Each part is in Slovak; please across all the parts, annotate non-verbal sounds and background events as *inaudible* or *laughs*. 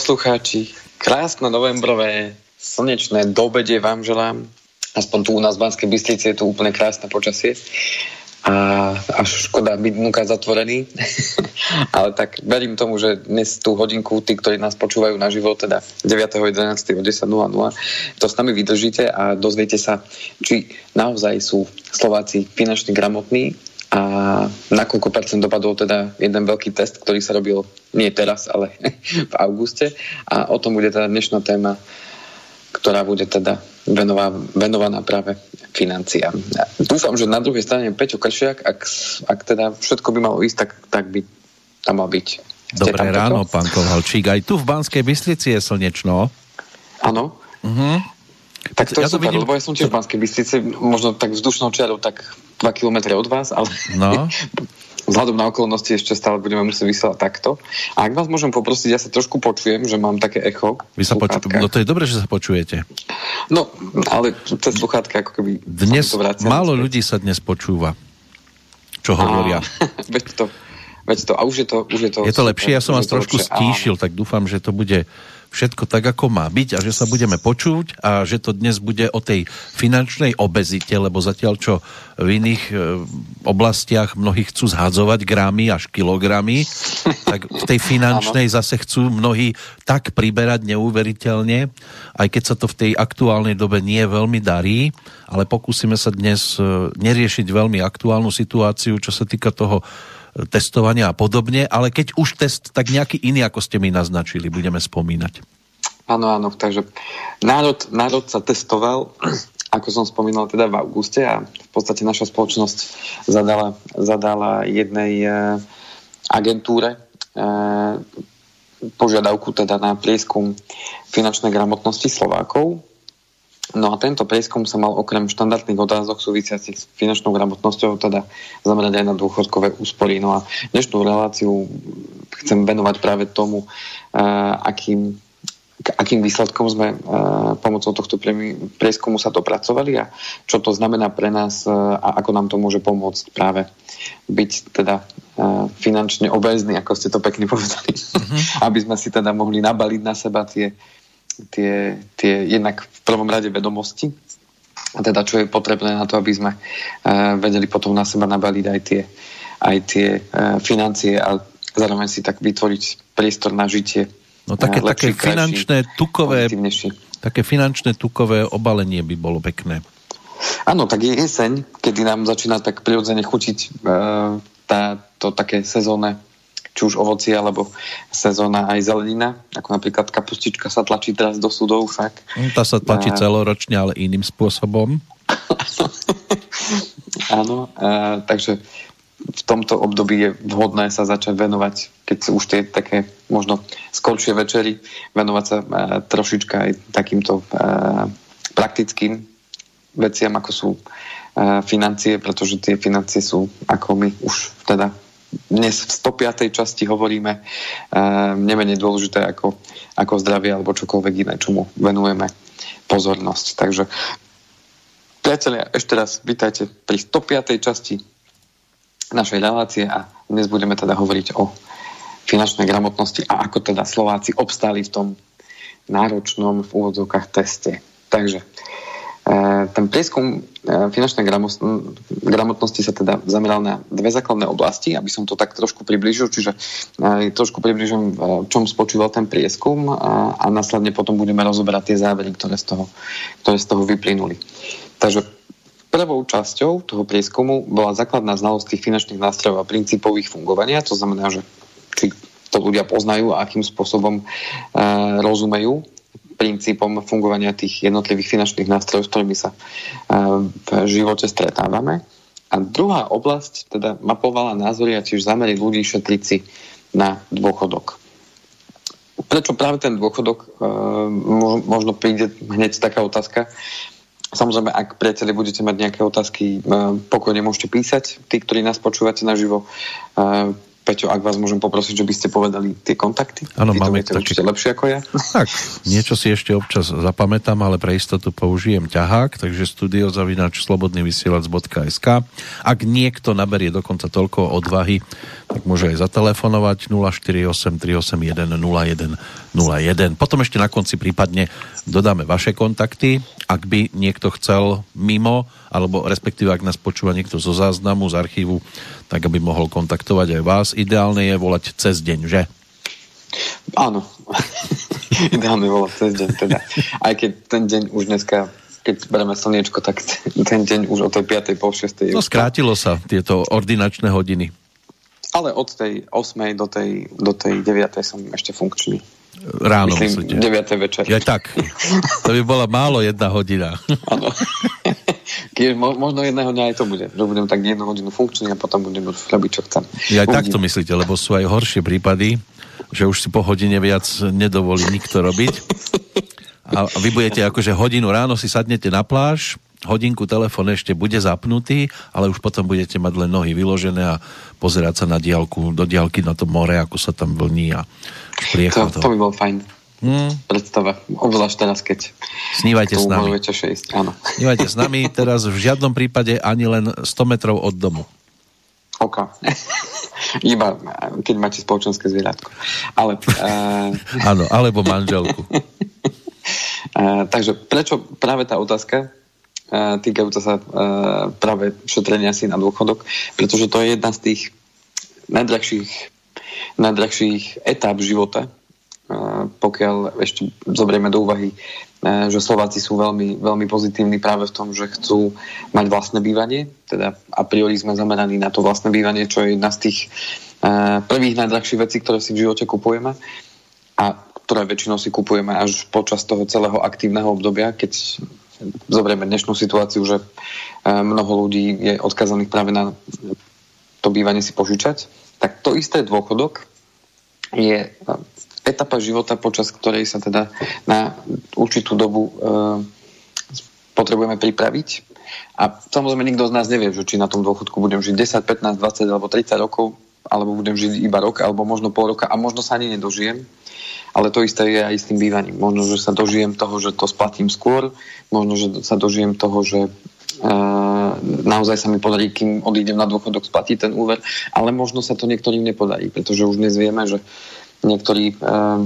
Poslucháči, krásne novembrové slnečné dobede vám želám. Aspoň tu u nás v Banskej Bystrici je tu úplne krásne počasie. A až škoda byť dnuka zatvorený. *laughs* Ale tak verím tomu, že dnes tú hodinku, tí, ktorí nás počúvajú na život, teda 9.11. o 10.00, to s nami vydržíte a dozviete sa, či naozaj sú Slováci finančne gramotní a na koľko percent dopadol teda jeden veľký test, ktorý sa robil nie teraz, ale *laughs* v auguste a o tom bude teda dnešná téma, ktorá bude teda venová, venovaná práve financiám. Ja dúfam, že na druhej strane Peťo Kršiak, ak, ak teda všetko by malo ísť, tak, tak by tam mal byť. Dobré ráno, pán Kovalčík. Aj tu v Banskej Bystrici je slnečno. Áno. Uh-huh. Tak to ja je super, vidím... lebo ja som tiež v Banskej Bystrici, možno tak vzdušnou čiarou, tak 2 km od vás, ale no. *laughs* vzhľadom na okolnosti ešte stále budeme musieť vysielať takto. A ak vás môžem poprosiť, ja sa trošku počujem, že mám také echo. Vy sa poču... No to je dobré, že sa počujete. No, ale cez sluchátka ako keby... Dnes málo ľudí sa dnes počúva, čo hovoria. *laughs* Veď to, veď to, a už je to... Už je to, je to lepšie, ja som vás trošku lepšie. stíšil, tak dúfam, že to bude všetko tak, ako má byť a že sa budeme počuť a že to dnes bude o tej finančnej obezite, lebo zatiaľ čo v iných e, oblastiach mnohí chcú zhadzovať grámy až kilogramy, *laughs* tak v tej finančnej zase chcú mnohí tak priberať neuveriteľne, aj keď sa to v tej aktuálnej dobe nie veľmi darí, ale pokúsime sa dnes e, neriešiť veľmi aktuálnu situáciu, čo sa týka toho testovania a podobne, ale keď už test, tak nejaký iný, ako ste mi naznačili, budeme spomínať. Áno, áno, takže národ, národ sa testoval, *clears throat* ako som spomínal, teda v auguste a v podstate naša spoločnosť zadala, zadala jednej e, agentúre e, požiadavku teda na prieskum finančnej gramotnosti Slovákov No a tento prieskum sa mal okrem štandardných otázok súvisiacich s finančnou gramotnosťou teda zamerať aj na dôchodkové úspory. No a dnešnú reláciu chcem venovať práve tomu, uh, akým, k akým výsledkom sme uh, pomocou tohto prieskumu sa dopracovali a čo to znamená pre nás uh, a ako nám to môže pomôcť práve byť teda finančne obezný, ako ste to pekne *laughs* povedali, uh-huh. aby sme si teda mohli nabaliť na seba tie tie, tie jednak v prvom rade vedomosti, a teda čo je potrebné na to, aby sme uh, vedeli potom na seba nabaliť aj tie, aj tie uh, financie a zároveň si tak vytvoriť priestor na žitie. No také, lepší, také finančné tukové také finančné tukové obalenie by bolo pekné. Áno, tak je jeseň, kedy nám začína tak prirodzene chutiť uh, tá, to také sezónne či už ovocie alebo sezóna aj zelenina, ako napríklad kapustička sa tlačí teraz do sudov však. Hm, tá sa tlačí a... celoročne, ale iným spôsobom. *laughs* Áno, a, takže v tomto období je vhodné sa začať venovať, keď sú už tie také možno skoršie večery, venovať sa a, trošička aj takýmto a, praktickým veciam, ako sú financie, pretože tie financie sú, ako my už teda dnes v 105. časti hovoríme uh, nemenej dôležité ako, ako zdravie alebo čokoľvek iné, čomu venujeme pozornosť. Takže priatelia, ešte raz vítajte pri 105. časti našej relácie a dnes budeme teda hovoriť o finančnej gramotnosti a ako teda Slováci obstáli v tom náročnom v úvodzovkách teste. Takže ten prieskum e, finančnej gramotnosti sa teda zameral na dve základné oblasti, aby som to tak trošku približil, čiže e, trošku približujem, v čom spočíval ten prieskum a následne potom budeme rozoberať tie závery, ktoré z toho, ktoré z toho vyplynuli. Takže prvou časťou toho prieskumu bola základná znalosť tých finančných nástrojov a princípov ich fungovania, to znamená, že či to ľudia poznajú a akým spôsobom e, rozumejú princípom fungovania tých jednotlivých finančných nástrojov, s ktorými sa v živote stretávame. A druhá oblasť teda mapovala názory a tiež zamery ľudí šetriť si na dôchodok. Prečo práve ten dôchodok? Možno príde hneď taká otázka. Samozrejme, ak priateľi budete mať nejaké otázky, pokojne môžete písať. Tí, ktorí nás počúvate naživo, Peťo, ak vás môžem poprosiť, že by ste povedali tie kontakty. Áno, máme to taký... určite lepšie ako ja. Tak, niečo si ešte občas zapamätám, ale pre istotu použijem ťahák, takže studiozavinač slobodnyvysielac.sk Ak niekto naberie dokonca toľko odvahy, tak môže aj zatelefonovať 048 381 0101. Potom ešte na konci prípadne dodáme vaše kontakty, ak by niekto chcel mimo, alebo respektíve ak nás počúva niekto zo záznamu, z archívu, tak aby mohol kontaktovať aj vás. Ideálne je volať cez deň, že? Áno. *laughs* Ideálne volať cez deň teda. Aj keď ten deň už dneska keď bereme slniečko, tak ten deň už o tej 5. po 6. No skrátilo sa tieto ordinačné hodiny. Ale od tej 8. do tej, do tej 9. som ešte funkčný. Ráno Myslím, myslíte? 9. večer. Ja tak. To by bola málo jedna hodina. Áno. *laughs* možno jedného dňa aj to bude. Že budem tak jednu hodinu funkčný a potom budem robiť, čo chcem. Ja aj takto myslíte, lebo sú aj horšie prípady, že už si po hodine viac nedovolí nikto robiť. A vy budete akože hodinu ráno si sadnete na pláž, hodinku telefón ešte bude zapnutý, ale už potom budete mať len nohy vyložené a pozerať sa na diálku, do diálky na to more, ako sa tam vlní a to, to. by bol fajn. Hmm. Predstava. Obzvlášť teraz, keď Snívajte s nami. ísť. Áno. Snívajte s nami *laughs* teraz v žiadnom prípade ani len 100 metrov od domu. OK. *laughs* Iba keď máte spoločenské zvieratko. Ale... Uh... Áno, alebo manželku. uh, *laughs* takže prečo práve tá otázka týkajúca sa práve šetrenia si na dôchodok, pretože to je jedna z tých najdrahších, najdrahších etáp života, pokiaľ ešte zoberieme do úvahy, že Slováci sú veľmi, veľmi pozitívni práve v tom, že chcú mať vlastné bývanie, teda a priori sme zameraní na to vlastné bývanie, čo je jedna z tých prvých najdrahších vecí, ktoré si v živote kupujeme a ktoré väčšinou si kupujeme až počas toho celého aktívneho obdobia, keď zoberieme dnešnú situáciu, že e, mnoho ľudí je odkazaných práve na to bývanie si požičať, tak to isté dôchodok je e, etapa života, počas ktorej sa teda na určitú dobu e, potrebujeme pripraviť. A samozrejme nikto z nás nevie, že či na tom dôchodku budem žiť 10, 15, 20 alebo 30 rokov, alebo budem žiť iba rok, alebo možno pol roka a možno sa ani nedožijem. Ale to isté je aj s tým bývaním. Možno, že sa dožijem toho, že to splatím skôr, možno, že sa dožijem toho, že uh, naozaj sa mi podarí, kým odídem na dôchodok, splatiť ten úver, ale možno sa to niektorým nepodarí, pretože už dnes vieme, že niektorí uh,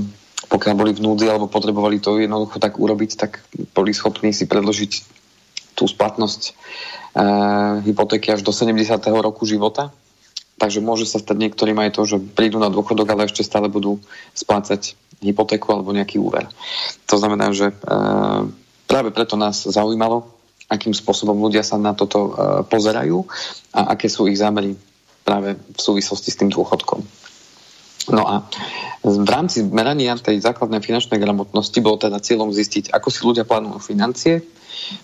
pokiaľ boli v núdzi alebo potrebovali to jednoducho tak urobiť, tak boli schopní si predložiť tú splatnosť uh, hypotéky až do 70. roku života. Takže môže sa stať niektorým aj to, že prídu na dôchodok, ale ešte stále budú splácať hypotéku alebo nejaký úver. To znamená, že e, práve preto nás zaujímalo, akým spôsobom ľudia sa na toto e, pozerajú a aké sú ich zámery práve v súvislosti s tým dôchodkom. No a v rámci merania tej základnej finančnej gramotnosti bolo teda cieľom zistiť, ako si ľudia plánujú financie,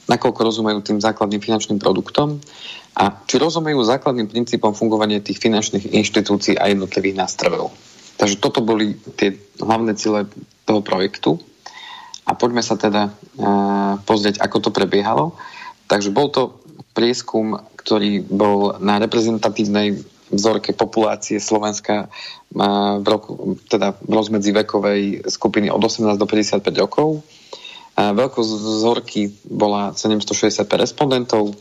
nakoľko rozumejú tým základným finančným produktom a či rozumejú základným princípom fungovania tých finančných inštitúcií a jednotlivých nástrojov. Takže toto boli tie hlavné ciele toho projektu. A poďme sa teda uh, pozrieť, ako to prebiehalo. Takže bol to prieskum, ktorý bol na reprezentatívnej vzorke populácie Slovenska uh, v, roku, teda v rozmedzi vekovej skupiny od 18 do 55 rokov. Uh, veľkosť vzorky bola 760 respondentov.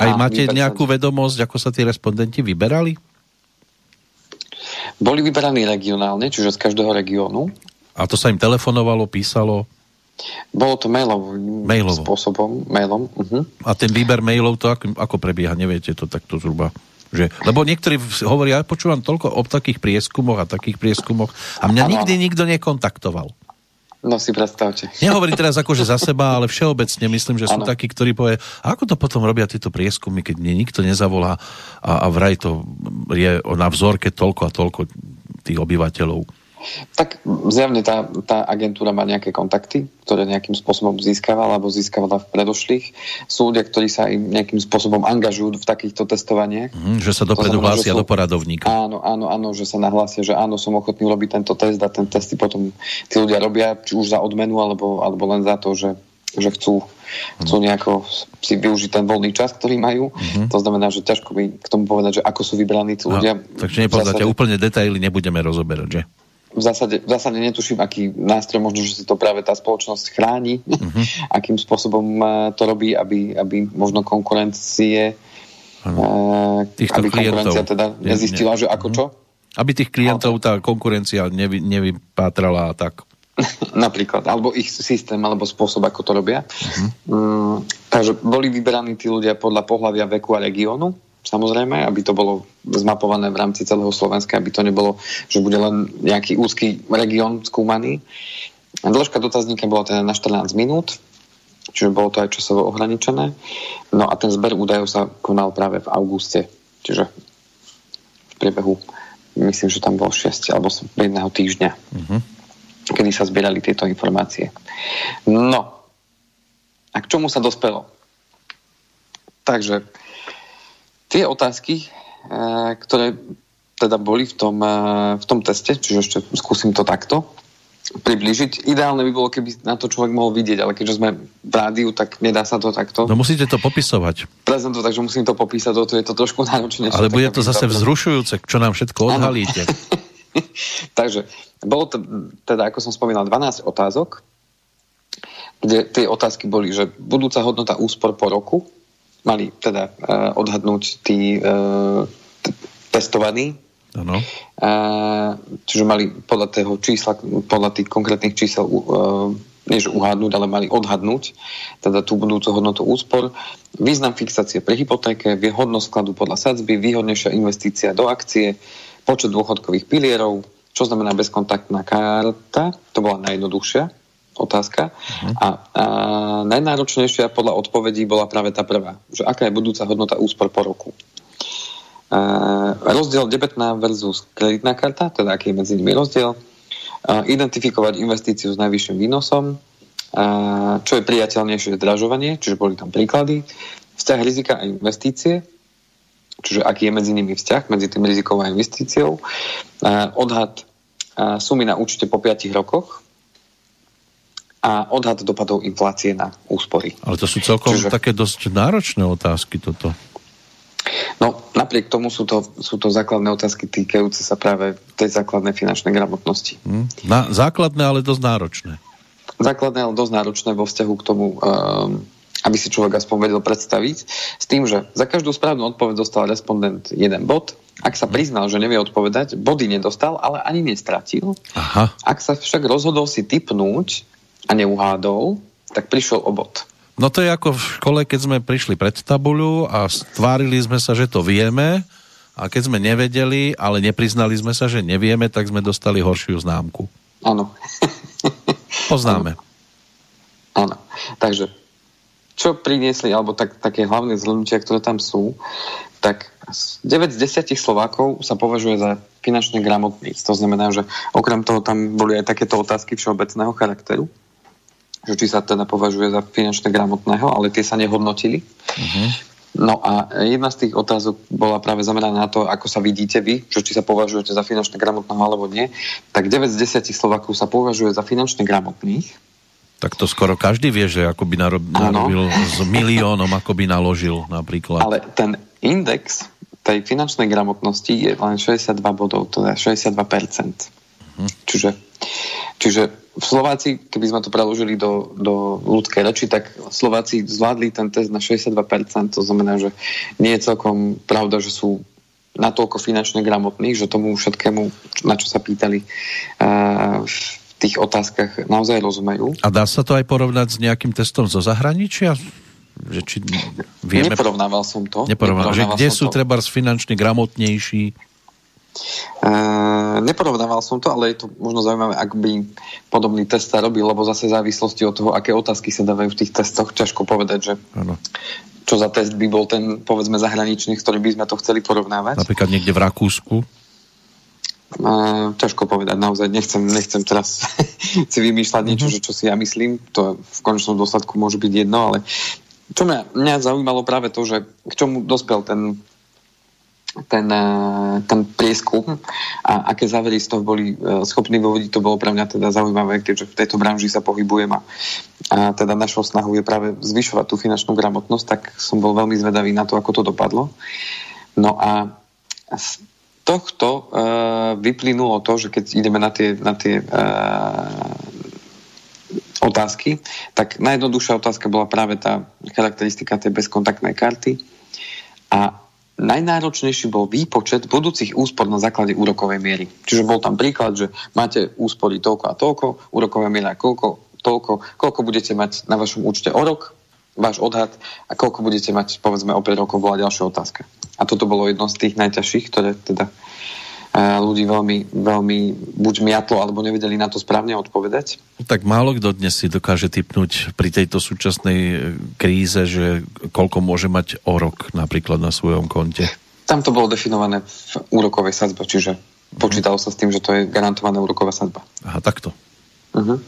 Aj máte nejakú vedomosť, ako sa tí respondenti vyberali? Boli vyberaní regionálne, čiže z každého regiónu. A to sa im telefonovalo, písalo? Bolo to mailov, mailovo. spôsobom, mailom. Uh-huh. A ten výber mailov to ako, ako prebieha, neviete to takto zhruba? Že, lebo niektorí hovoria, ja počúvam toľko o takých prieskumoch a takých prieskumoch a mňa ano. nikdy nikto nekontaktoval. No si predstavte. *laughs* Nehovorím teraz akože za seba, ale všeobecne myslím, že sú ano. takí, ktorí povie, ako to potom robia tieto prieskumy, keď mne nikto nezavolá a, a vraj to je na vzorke toľko a toľko tých obyvateľov. Tak zjavne tá, tá agentúra má nejaké kontakty, ktoré nejakým spôsobom získavala alebo získavala v predošlých. Sú ľudia, ktorí sa im nejakým spôsobom angažujú v takýchto testovaniach. Mm, že sa dopredu hlásia do poradovníka. Áno, áno, áno, že sa nahlásia, že áno, som ochotný robiť tento test a ten testy potom tí ľudia robia, či už za odmenu alebo, alebo len za to, že že chcú, chcú mhm. nejako si využiť ten voľný čas, ktorý majú. Mm-hmm. To znamená, že ťažko by k tomu povedať, že ako sú vybraní tí ľudia. No, takže nepoznáte, úplne detaily nebudeme rozoberať, že? V zásade, v zásade netuším, aký nástroj, možno, že si to práve tá spoločnosť chráni, uh-huh. *laughs* akým spôsobom to robí, aby, aby možno konkurencie Týchto aby konkurencia teda nezistila, ne, že ako mhm. čo. Aby tých klientov tá konkurencia nevy, nevypátrala a tak. *laughs* Napríklad, alebo ich systém, alebo spôsob, ako to robia. Uh-huh. Takže boli vyberaní tí ľudia podľa pohľavia veku a regiónu, samozrejme, aby to bolo zmapované v rámci celého Slovenska, aby to nebolo, že bude len nejaký úzky región skúmaný. Dĺžka dotazníka bola teda na 14 minút, čiže bolo to aj časovo ohraničené. No a ten zber údajov sa konal práve v auguste, čiže v priebehu, myslím, že tam bol 6 alebo jedného týždňa. Uh-huh kedy sa zbierali tieto informácie. No, a k čomu sa dospelo? Takže tie otázky, e, ktoré teda boli v tom, e, v tom teste, čiže ešte skúsim to takto približiť. Ideálne by bolo, keby na to človek mohol vidieť, ale keďže sme v rádiu, tak nedá sa to takto. No musíte to popisovať. Prezentovať, takže musím to popísať, to je to trošku *laughs* náročnejšie. Ale bude to zase vzrušujúce, čo nám všetko odhalíte. *laughs* takže bolo to, teda, ako som spomínal, 12 otázok, kde tie otázky boli, že budúca hodnota úspor po roku, mali teda uh, odhadnúť tí t- testovaní, ano. Uh, čiže mali podľa toho čísla, podľa tých konkrétnych čísel že uhádnuť, ale mali odhadnúť teda tú budúcu hodnotu úspor, význam fixácie pri hypotéke, výhodnosť skladu podľa sadzby, výhodnejšia investícia do akcie, počet dôchodkových pilierov, čo znamená bezkontaktná karta? To bola najjednoduchšia otázka. Uh-huh. A, a najnáročnejšia podľa odpovedí bola práve tá prvá, že aká je budúca hodnota úspor po roku. A, rozdiel debetná versus kreditná karta, teda aký je medzi nimi rozdiel. A, identifikovať investíciu s najvyšším výnosom, a, čo je priateľnejšie zdražovanie, čiže boli tam príklady. Vzťah rizika a investície, čiže aký je medzi nimi vzťah, medzi tým rizikou a investíciou, odhad sumy na účte po 5 rokoch a odhad dopadov inflácie na úspory. Ale to sú celkom čiže... také dosť náročné otázky toto. No, napriek tomu sú to, sú to základné otázky týkajúce sa práve tej základnej finančnej gramotnosti. Hmm. Na, základné, ale dosť náročné. Základné, ale dosť náročné vo vzťahu k tomu um, aby si človek aspoň vedel predstaviť, s tým, že za každú správnu odpoveď dostal respondent jeden bod. Ak sa priznal, že nevie odpovedať, body nedostal, ale ani nestratil. Aha. Ak sa však rozhodol si typnúť a neuhádol, tak prišiel o bod. No to je ako v škole, keď sme prišli pred tabuľu a stvárili sme sa, že to vieme a keď sme nevedeli, ale nepriznali sme sa, že nevieme, tak sme dostali horšiu známku. Áno. Poznáme. Áno. Takže čo priniesli, alebo tak, také hlavné zhrnutia, ktoré tam sú, tak 9 z 10 Slovákov sa považuje za finančne gramotných. To znamená, že okrem toho tam boli aj takéto otázky všeobecného charakteru, že či sa teda považuje za finančne gramotného, ale tie sa nehodnotili. Uh-huh. No a jedna z tých otázok bola práve zameraná na to, ako sa vidíte vy, že či sa považujete za finančne gramotného alebo nie. Tak 9 z 10 Slovakov sa považuje za finančne gramotných tak to skoro každý vie, že ako by narob, narobil s miliónom, ako by naložil napríklad. Ale ten index tej finančnej gramotnosti je len 62 bodov, to je 62%. Hm. Čiže, čiže v Slováci, keby sme to preložili do, do ľudskej reči, tak Slováci zvládli ten test na 62%, to znamená, že nie je celkom pravda, že sú natoľko finančne gramotní, že tomu všetkému, na čo sa pýtali, uh, tých otázkach naozaj rozumejú. A dá sa to aj porovnať s nejakým testom zo zahraničia? Že či vieme... Neporovnával som to. Neporovnával. Že kde sú to. treba finančne gramotnejší? Uh, neporovnával som to, ale je to možno zaujímavé, ak by podobný test sa robil, lebo zase v závislosti od toho, aké otázky sa dávajú v tých testoch, ťažko povedať, že ano. čo za test by bol ten, povedzme, zahraničný, s ktorým by sme to chceli porovnávať. Napríklad niekde v Rakúsku? Uh, ťažko povedať, naozaj nechcem, nechcem teraz *laughs* si vymýšľať niečo, mm-hmm. že čo si ja myslím, to v konečnom dôsledku môže byť jedno, ale čo mňa, mňa zaujímalo práve to, že k čomu dospel ten, ten, uh, ten prieskum a aké závery z toho boli uh, schopní vyvodiť, to bolo pre mňa teda zaujímavé, keďže v tejto branži sa pohybujem a, a teda našou snahou je práve zvyšovať tú finančnú gramotnosť, tak som bol veľmi zvedavý na to, ako to dopadlo. No a tohto uh, vyplynulo to, že keď ideme na tie, na tie uh, otázky, tak najjednoduchšia otázka bola práve tá charakteristika tej bezkontaktnej karty a najnáročnejší bol výpočet budúcich úspor na základe úrokovej miery. Čiže bol tam príklad, že máte úspory toľko a toľko, úroková miera koľko, toľko, koľko budete mať na vašom účte o rok, váš odhad a koľko budete mať, povedzme, o 5 rokov bola ďalšia otázka. A toto bolo jedno z tých najťažších, ktoré teda ľudí veľmi, veľmi buď miatlo, alebo nevedeli na to správne odpovedať. Tak málo kto dnes si dokáže typnúť pri tejto súčasnej e, kríze, že koľko môže mať o rok napríklad na svojom konte. Tam to bolo definované v úrokovej sadzbe, čiže uh-huh. počítalo sa s tým, že to je garantovaná úroková sadzba. Aha, takto. Uh-huh.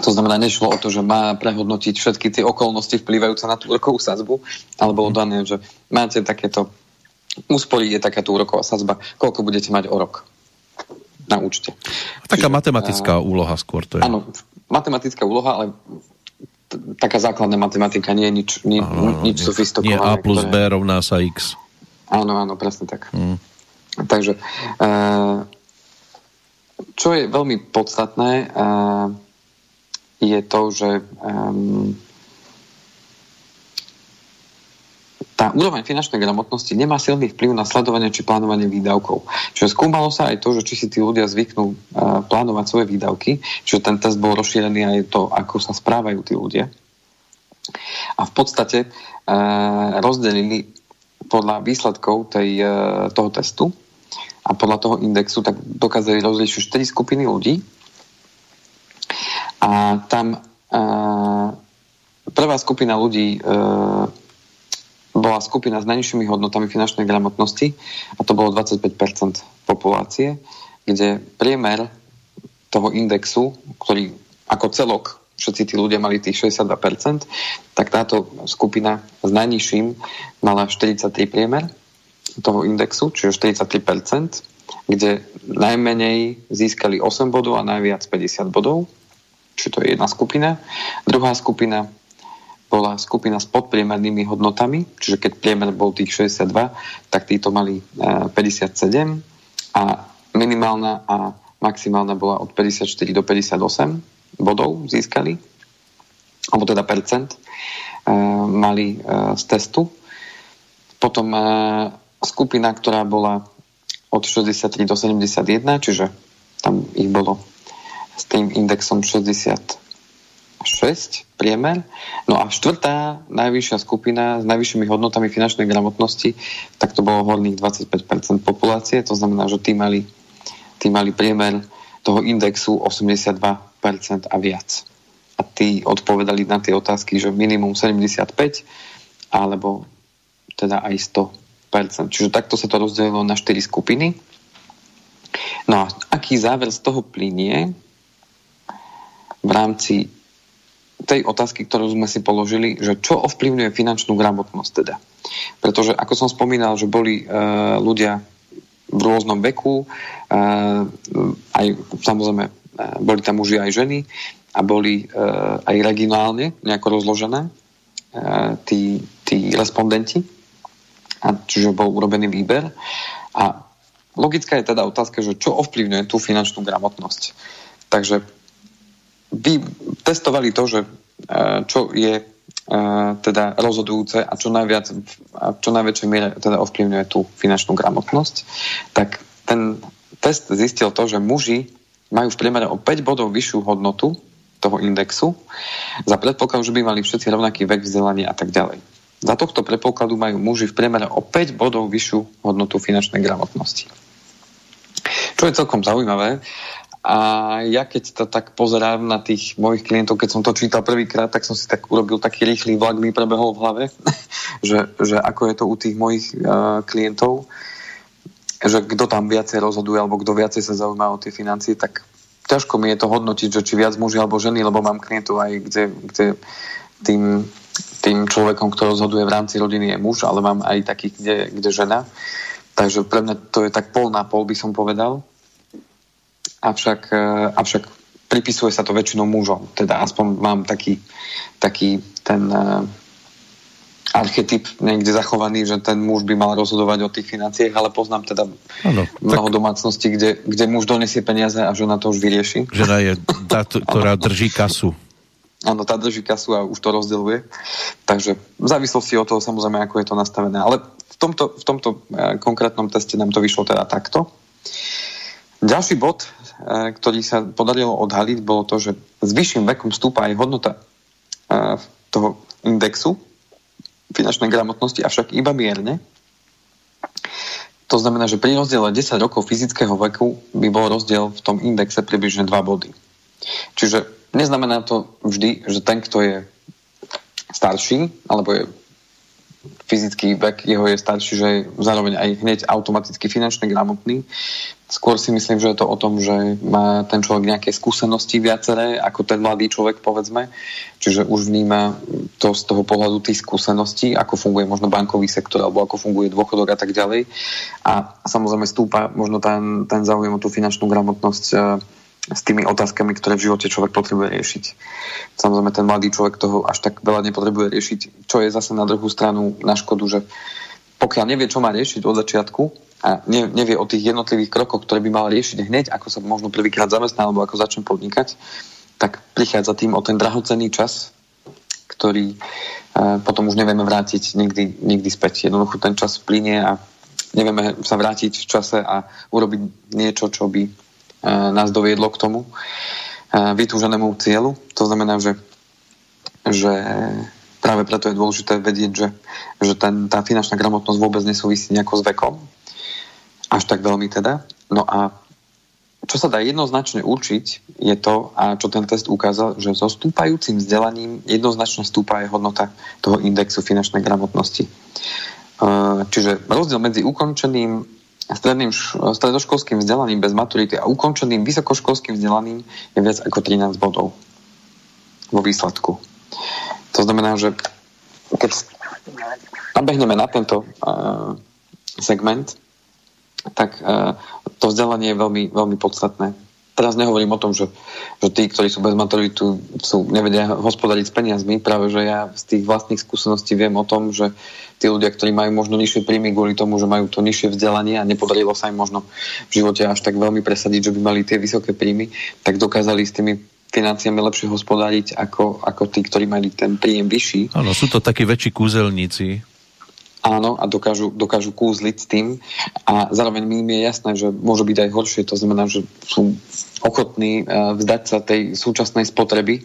To znamená, nešlo o to, že má prehodnotiť všetky tie okolnosti vplývajúce na tú úrokovú sadzbu, ale bolo uh-huh. dané, že máte takéto úspory je takáto úroková sazba, koľko budete mať o rok na účte. Taká Čiže, matematická uh, úloha skôr to je. Áno, matematická úloha, ale t- taká základná matematika, nie je nič, ni, ano, nič sofistikované. Nie A plus ktoré... B rovná sa X. Áno, áno, presne tak. Hmm. Takže, uh, čo je veľmi podstatné, uh, je to, že um, tá úroveň finančnej gramotnosti nemá silný vplyv na sledovanie či plánovanie výdavkov. Čiže skúmalo sa aj to, že či si tí ľudia zvyknú uh, plánovať svoje výdavky, čiže ten test bol rozšírený aj to, ako sa správajú tí ľudia. A v podstate uh, rozdelili podľa výsledkov tej, uh, toho testu a podľa toho indexu tak dokázali rozlišiť 4 skupiny ľudí. A tam prvá skupina ľudí bola skupina s najnižšími hodnotami finančnej gramotnosti a to bolo 25% populácie, kde priemer toho indexu, ktorý ako celok všetci tí ľudia mali tých 62%, tak táto skupina s najnižším mala 43 priemer toho indexu, čiže 43%, kde najmenej získali 8 bodov a najviac 50 bodov, čiže to je jedna skupina. Druhá skupina bola skupina s podpriemernými hodnotami, čiže keď priemer bol tých 62, tak títo mali 57 e, a minimálna a maximálna bola od 54 do 58 bodov získali, alebo teda percent e, mali e, z testu. Potom skupina, ktorá bola od 63 do 71, čiže tam ich bolo s tým indexom 60 6 priemer. No a štvrtá najvyššia skupina s najvyššími hodnotami finančnej gramotnosti, tak to bolo horných 25% populácie, to znamená, že tí mali, tí mali priemer toho indexu 82% a viac. A tí odpovedali na tie otázky, že minimum 75 alebo teda aj 100%. Čiže takto sa to rozdelilo na 4 skupiny. No a aký záver z toho plinie v rámci tej otázky, ktorú sme si položili, že čo ovplyvňuje finančnú gramotnosť teda. Pretože, ako som spomínal, že boli e, ľudia v rôznom veku, e, aj samozrejme e, boli tam muži aj ženy a boli e, aj regionálne nejako rozložené e, tí, tí respondenti, a čiže bol urobený výber. A logická je teda otázka, že čo ovplyvňuje tú finančnú gramotnosť. Takže vy testovali to, že e, čo je e, teda rozhodujúce a čo najviac a čo najväčšej miere teda ovplyvňuje tú finančnú gramotnosť, tak ten test zistil to, že muži majú v priemere o 5 bodov vyššiu hodnotu toho indexu za predpokladu, že by mali všetci rovnaký vek, vzdelanie a tak ďalej. Za tohto predpokladu majú muži v priemere o 5 bodov vyššiu hodnotu finančnej gramotnosti. Čo je celkom zaujímavé, a ja keď to tak pozerám na tých mojich klientov, keď som to čítal prvýkrát, tak som si tak urobil taký rýchly vlak, mi prebehol v hlave, *laughs* že, že ako je to u tých mojich uh, klientov, že kto tam viacej rozhoduje, alebo kto viacej sa zaujíma o tie financie, tak ťažko mi je to hodnotiť, že či viac muži alebo ženy, lebo mám klientov aj, kde, kde tým, tým človekom, kto rozhoduje v rámci rodiny je muž, ale mám aj takých, kde, kde žena. Takže pre mňa to je tak pol na pol, by som povedal avšak, e, avšak pripisuje sa to väčšinou mužom. Teda aspoň mám taký, taký ten uh, archetyp niekde zachovaný, že ten muž by mal rozhodovať o tých financiách, ale poznám teda ano, mnoho tak... domácností, kde, kde muž donesie peniaze a žena to už vyrieši. Žena je tá, ktorá drží kasu. áno, tá drží kasu a už to rozdeluje. Takže v závislosti od toho samozrejme, ako je to nastavené. Ale v tomto, v tomto e, konkrétnom teste nám to vyšlo teda takto. Ďalší bod, e, ktorý sa podarilo odhaliť, bolo to, že s vyšším vekom stúpa aj hodnota e, toho indexu finančnej gramotnosti, avšak iba mierne. To znamená, že pri rozdiele 10 rokov fyzického veku by bol rozdiel v tom indexe približne 2 body. Čiže neznamená to vždy, že ten, kto je starší, alebo je fyzický vek jeho je starší, že je zároveň aj hneď automaticky finančne gramotný. Skôr si myslím, že je to o tom, že má ten človek nejaké skúsenosti viaceré, ako ten mladý človek, povedzme. Čiže už vníma to z toho pohľadu tých skúseností, ako funguje možno bankový sektor, alebo ako funguje dôchodok a tak ďalej. A samozrejme stúpa možno ten, ten záujem o tú finančnú gramotnosť eh, s tými otázkami, ktoré v živote človek potrebuje riešiť. Samozrejme, ten mladý človek toho až tak veľa nepotrebuje riešiť, čo je zase na druhú stranu na škodu, že pokiaľ nevie, čo má riešiť od začiatku a nevie o tých jednotlivých krokoch, ktoré by mal riešiť hneď, ako sa možno prvýkrát zamestná alebo ako začne podnikať, tak prichádza tým o ten drahocenný čas, ktorý uh, potom už nevieme vrátiť nikdy, nikdy späť. Jednoducho ten čas plinie a nevieme sa vrátiť v čase a urobiť niečo, čo by nás doviedlo k tomu vytúženému cieľu. To znamená, že, že práve preto je dôležité vedieť, že, že ten, tá finančná gramotnosť vôbec nesúvisí nejako s vekom. Až tak veľmi teda. No a čo sa dá jednoznačne učiť, je to, a čo ten test ukázal, že so stúpajúcim vzdelaním jednoznačne stúpa aj hodnota toho indexu finančnej gramotnosti. Čiže rozdiel medzi ukončeným stredným, stredoškolským vzdelaním bez maturity a ukončeným vysokoškolským vzdelaním je viac ako 13 bodov vo výsledku. To znamená, že keď nabehneme na tento uh, segment, tak uh, to vzdelanie je veľmi, veľmi podstatné. Teraz nehovorím o tom, že, že tí, ktorí sú bez maturitu, sú, nevedia hospodariť s peniazmi. Práve, že ja z tých vlastných skúseností viem o tom, že tí ľudia, ktorí majú možno nižšie príjmy kvôli tomu, že majú to nižšie vzdelanie a nepodarilo sa im možno v živote až tak veľmi presadiť, že by mali tie vysoké príjmy, tak dokázali s tými financiami lepšie hospodáriť ako, ako tí, ktorí mali ten príjem vyšší. Áno, sú to takí väčší kúzelníci. Áno, a dokážu, dokážu kúzliť s tým. A zároveň mi je jasné, že môže byť aj horšie. To znamená, že sú ochotní uh, vzdať sa tej súčasnej spotreby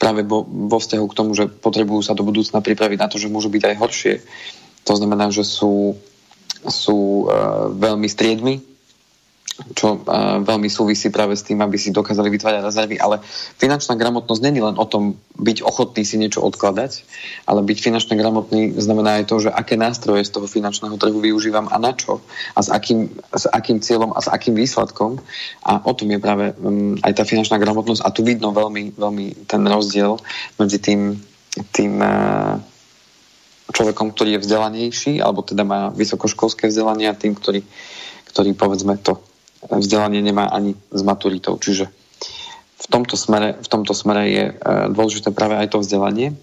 práve vo, vzťahu k tomu, že potrebujú sa do budúcna pripraviť na to, že môžu byť aj horšie. To znamená, že sú, sú uh, veľmi striedmi čo veľmi súvisí práve s tým, aby si dokázali vytvárať rezervy, ale finančná gramotnosť není len o tom byť ochotný si niečo odkladať, ale byť finančne gramotný znamená aj to, že aké nástroje z toho finančného trhu využívam a na čo a s akým, s akým cieľom a s akým výsledkom. A o tom je práve um, aj tá finančná gramotnosť a tu vidno veľmi, veľmi ten rozdiel medzi tým, tým uh, človekom, ktorý je vzdelanejší, alebo teda má vysokoškolské vzdelanie a tým, ktorý, ktorý povedzme to vzdelanie nemá ani s maturitou. Čiže v tomto smere, v tomto smere je e, dôležité práve aj to vzdelanie.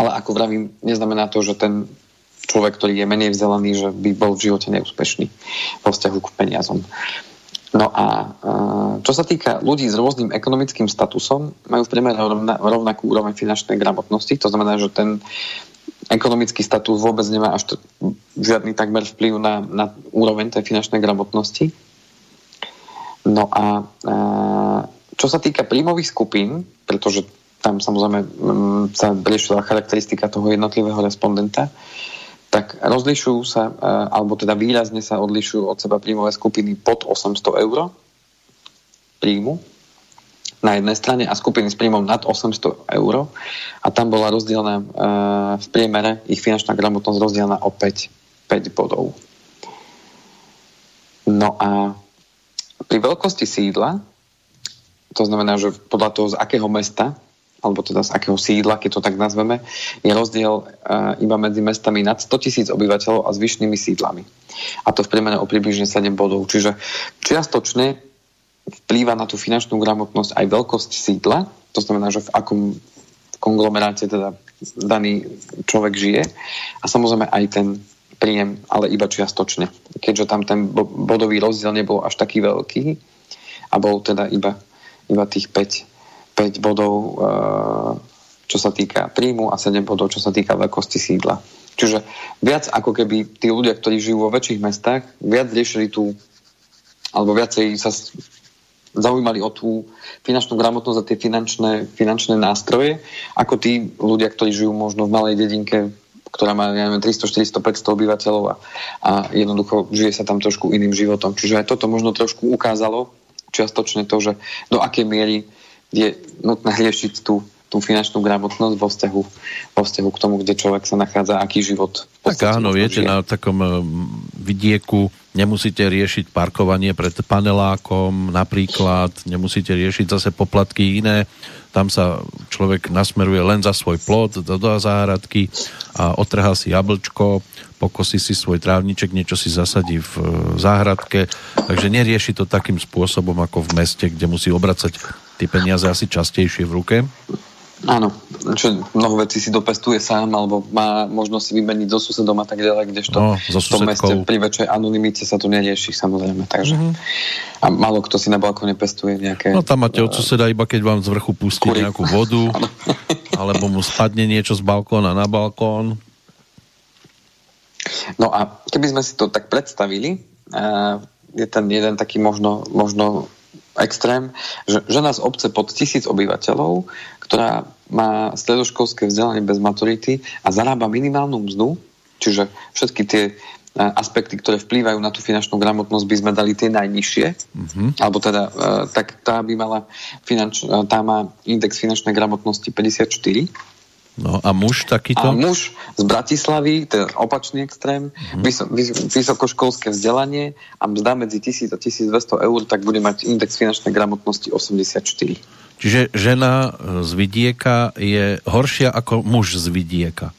Ale ako vravím, neznamená to, že ten človek, ktorý je menej vzdelaný, že by bol v živote neúspešný vo vzťahu k peniazom. No a e, čo sa týka ľudí s rôznym ekonomickým statusom, majú v priemere rovnakú úroveň finančnej gramotnosti. To znamená, že ten ekonomický status vôbec nemá až žiadny takmer vplyv na, na úroveň tej finančnej gramotnosti. No a čo sa týka príjmových skupín, pretože tam samozrejme mm, sa riešila charakteristika toho jednotlivého respondenta, tak rozlišujú sa, alebo teda výrazne sa odlišujú od seba príjmové skupiny pod 800 eur príjmu na jednej strane a skupiny s príjmom nad 800 eur a tam bola rozdielna v priemere ich finančná gramotnosť rozdielna o 5, 5 bodov. No a pri veľkosti sídla, to znamená, že podľa toho, z akého mesta, alebo teda z akého sídla, keď to tak nazveme, je rozdiel uh, iba medzi mestami nad 100 tisíc obyvateľov a zvyšnými sídlami. A to v priemere o približne 7 bodov. Čiže čiastočne vplýva na tú finančnú gramotnosť aj veľkosť sídla, to znamená, že v akom konglomeráte teda daný človek žije a samozrejme aj ten príjem, ale iba čiastočne. Keďže tam ten bodový rozdiel nebol až taký veľký a bol teda iba, iba tých 5, 5 bodov, čo sa týka príjmu a 7 bodov, čo sa týka veľkosti sídla. Čiže viac ako keby tí ľudia, ktorí žijú vo väčších mestách, viac riešili tú, alebo viacej sa zaujímali o tú finančnú gramotnosť a tie finančné, finančné nástroje, ako tí ľudia, ktorí žijú možno v malej dedinke, ktorá má neviem, 300, 400, 500 obyvateľov a, a jednoducho žije sa tam trošku iným životom. Čiže aj toto možno trošku ukázalo čiastočne to, že do akej miery je nutné riešiť tú tú finančnú gramotnosť vo vzťahu, vo vzťahu k tomu, kde človek sa nachádza, aký život. Tak áno, viete, žije. na takom eh, vidieku nemusíte riešiť parkovanie pred panelákom napríklad, nemusíte riešiť zase poplatky iné, tam sa človek nasmeruje len za svoj plod do, do záhradky a otrhá si jablčko, pokosí si svoj trávniček, niečo si zasadí v eh, záhradke, takže nerieši to takým spôsobom ako v meste, kde musí obracať tie peniaze asi častejšie v ruke. Áno, čo mnoho vecí si dopestuje sám, alebo má možnosť si vymeniť so susedom a tak ďalej, kdežto no, v tom meste pri väčšej anonimite sa to nerieši samozrejme, takže mm-hmm. a málo kto si na balkóne pestuje nejaké... No tam máte od suseda iba keď vám z vrchu pustí Kuri. nejakú vodu, *laughs* alebo mu spadne niečo z balkóna na balkón. No a keby sme si to tak predstavili, je ten jeden taký možno, možno extrém, že žena z obce pod tisíc obyvateľov, ktorá má stredoškolské vzdelanie bez maturity a zarába minimálnu mzdu, čiže všetky tie e, aspekty, ktoré vplývajú na tú finančnú gramotnosť, by sme dali tie najnižšie, mm-hmm. alebo teda, e, tak tá by mala finanč, e, tá má index finančnej gramotnosti 54, No a muž takýto? A muž z Bratislavy, to je opačný extrém, mm. Vys- vys- vysokoškolské vzdelanie a mzda medzi 1000 a 1200 eur, tak bude mať index finančnej gramotnosti 84. Čiže žena z vidieka je horšia ako muž z vidieka?